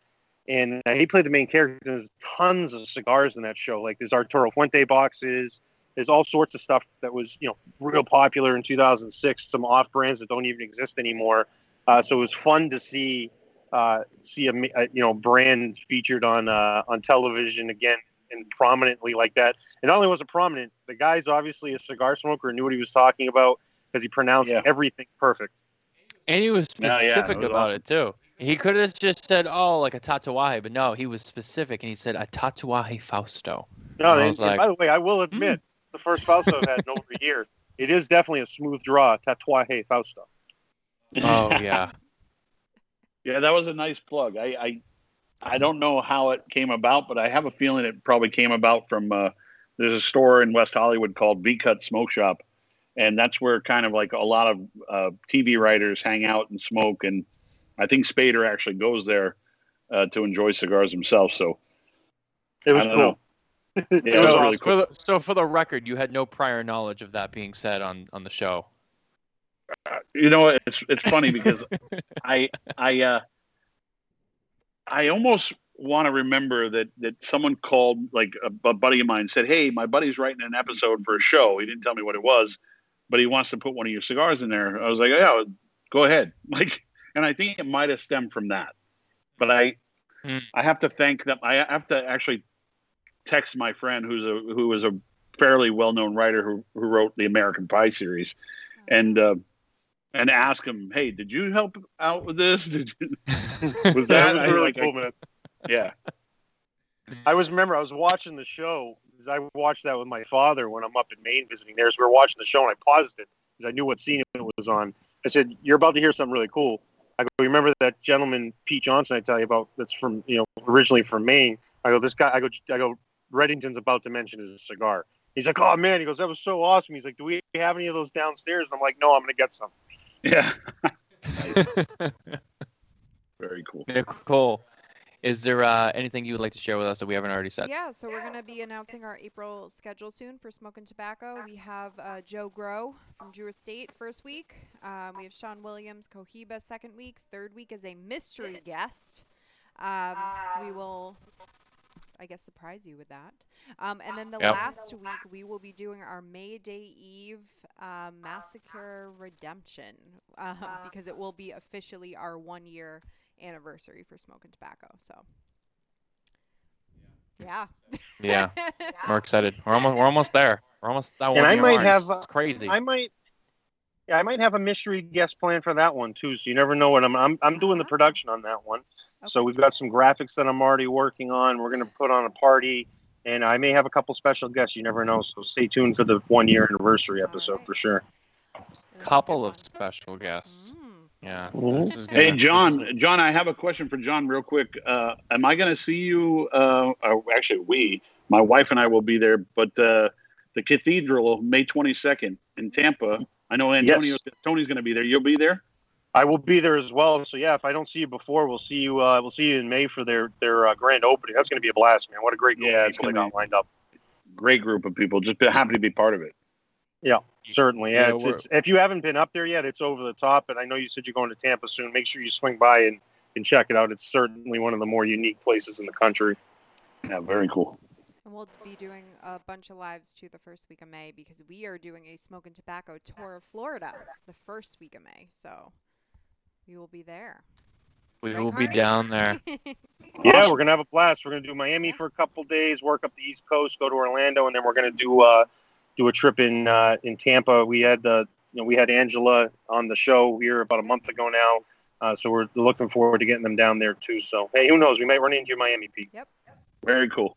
and uh, he played the main character. There's tons of cigars in that show. Like there's Arturo Fuente boxes. There's all sorts of stuff that was you know real popular in 2006. Some off brands that don't even exist anymore. Uh, so it was fun to see uh, see a, a you know brand featured on uh, on television again and prominently like that. And not only was it prominent, the guy's obviously a cigar smoker and knew what he was talking about because he pronounced Yeah. everything perfect. And he was Yeah, yeah, specific it was about awesome. it too. He could have just said, "Oh, like a tatuaje," but no, he was specific, and he said a tatuaje Fausto. No, I and, was and like, by the way, I will admit the first Fausto I've had in over a year. It is definitely a smooth draw, Tatuaje Fausto. Oh yeah, Yeah, that was a nice plug. I, I I don't know how it came about, but I have a feeling it probably came about from uh, there's a store in West Hollywood called V Cut Smoke Shop, and that's where kind of like a lot of uh, TV writers hang out and smoke. And I think Spader actually goes there uh, to enjoy cigars himself. So It was cool. know. it Yeah, was it was awesome. really for the, so for the record, you had no prior knowledge of that being said on on the show. You know it's it's funny because I I uh, I almost want to remember that that someone called like a, a buddy of mine said, "Hey, my buddy's writing an episode for a show. He didn't tell me what it was, but he wants to put one of your cigars in there." I was like, "Yeah, go ahead." Like, and I think it might have stemmed from that. But I Hmm. I have to thank them. I have to actually text my friend who's a who is a fairly well known writer who who wrote the American Pie series, and. Uh, and ask him, "Hey, did you help out with this? Did you, was That that was really like, cool, man. yeah, I was remember I was watching the show because I watched that with my father when I'm up in Maine visiting there. So we were watching the show and I paused it because I knew what scene it was on. I said, "You're about to hear something really cool." I go, "Remember that gentleman Pete Johnson I tell you about? That's from you know originally from Maine." I go, "This guy." I go, "I go." Reddington's about to mention his cigar. He's like, "Oh man!" He goes, "That was so awesome." He's like, "Do we have any of those downstairs?" And I'm like, "No, I'm gonna get some." Yeah. Very cool. Yeah, cool. Is there uh, anything you would like to share with us that we haven't already said? Yeah, so we're going to be announcing our April schedule soon for Smokin Tabacco. We have uh, Joe Grow from Drew Estate first week. Um, we have Sean Williams, Cohiba second week. Third week is a mystery guest. Um, we will, I guess, surprise you with that. Um, and then the Yep. last week, we will be doing our May Day Eve um, Massacre Redemption um, because it will be officially our one year anniversary for Smokin Tabacco. So, yeah. Yeah, we're excited. We're almost we're almost there. We're almost that And one I might mark. have, uh, It's crazy. I might. Yeah, I might have a mystery guest plan for that one too. So you never know what I'm. I'm, I'm doing the Ah. production on that one. So we've got some graphics that I'm already working on. We're gonna put on a party, and I may have a couple special guests. You never know. So stay tuned for the one year anniversary episode Alright. for sure. A Couple of special guests. Mm. Yeah. Mhm. Hey, John. John, I have a question for John, real quick. Uh, am I going to see you? Uh, uh, actually, we, my wife and I, will be there. But uh, the Cathedral, May twenty second in Tampa. I know Antonio. Yes. Tony's going to be there. You'll be there. I will be there as well. So yeah, if I don't see you before, we'll see you. Uh, we'll see you in May for their their uh, grand opening. That's gonna be a blast, man. What a great group Yeah, of people they got lined up. Great group of people. Just be happy to be part of it. Yeah, certainly, yeah. Yeah, it's, it's if you haven't been up there yet, it's over the top. And I know you said you're going to Tampa soon. Make sure you swing by and, and check it out. It's certainly one of the more unique places in the country. Yeah, very cool. And we'll be doing a bunch of lives too the first week of May because we are doing a Smokin Tabacco tour of Florida the first week of May. So we will be there. we Right, will be down there. Yeah, we're gonna have a blast. We're gonna do Miami Yeah. for a couple days, work up the East Coast, go to Orlando, and then we're gonna do uh, do a trip in uh, in Tampa. We had uh, you know we had Angela on the show here about a month ago now, uh, so we're looking forward to getting them down there too. So hey, who knows? We might run into you in Miami, Pete. Yep. Very cool.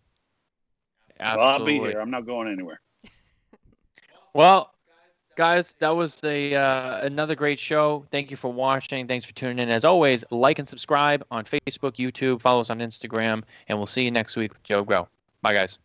Well, I'll be here. I'm not going anywhere. Well, guys, that was a uh, another great show. Thank you for watching. Thanks for tuning in. As always, like and subscribe on Facebook, YouTube. Follow us on Instagram, and we'll see you next week with Joe Grow. Bye, guys.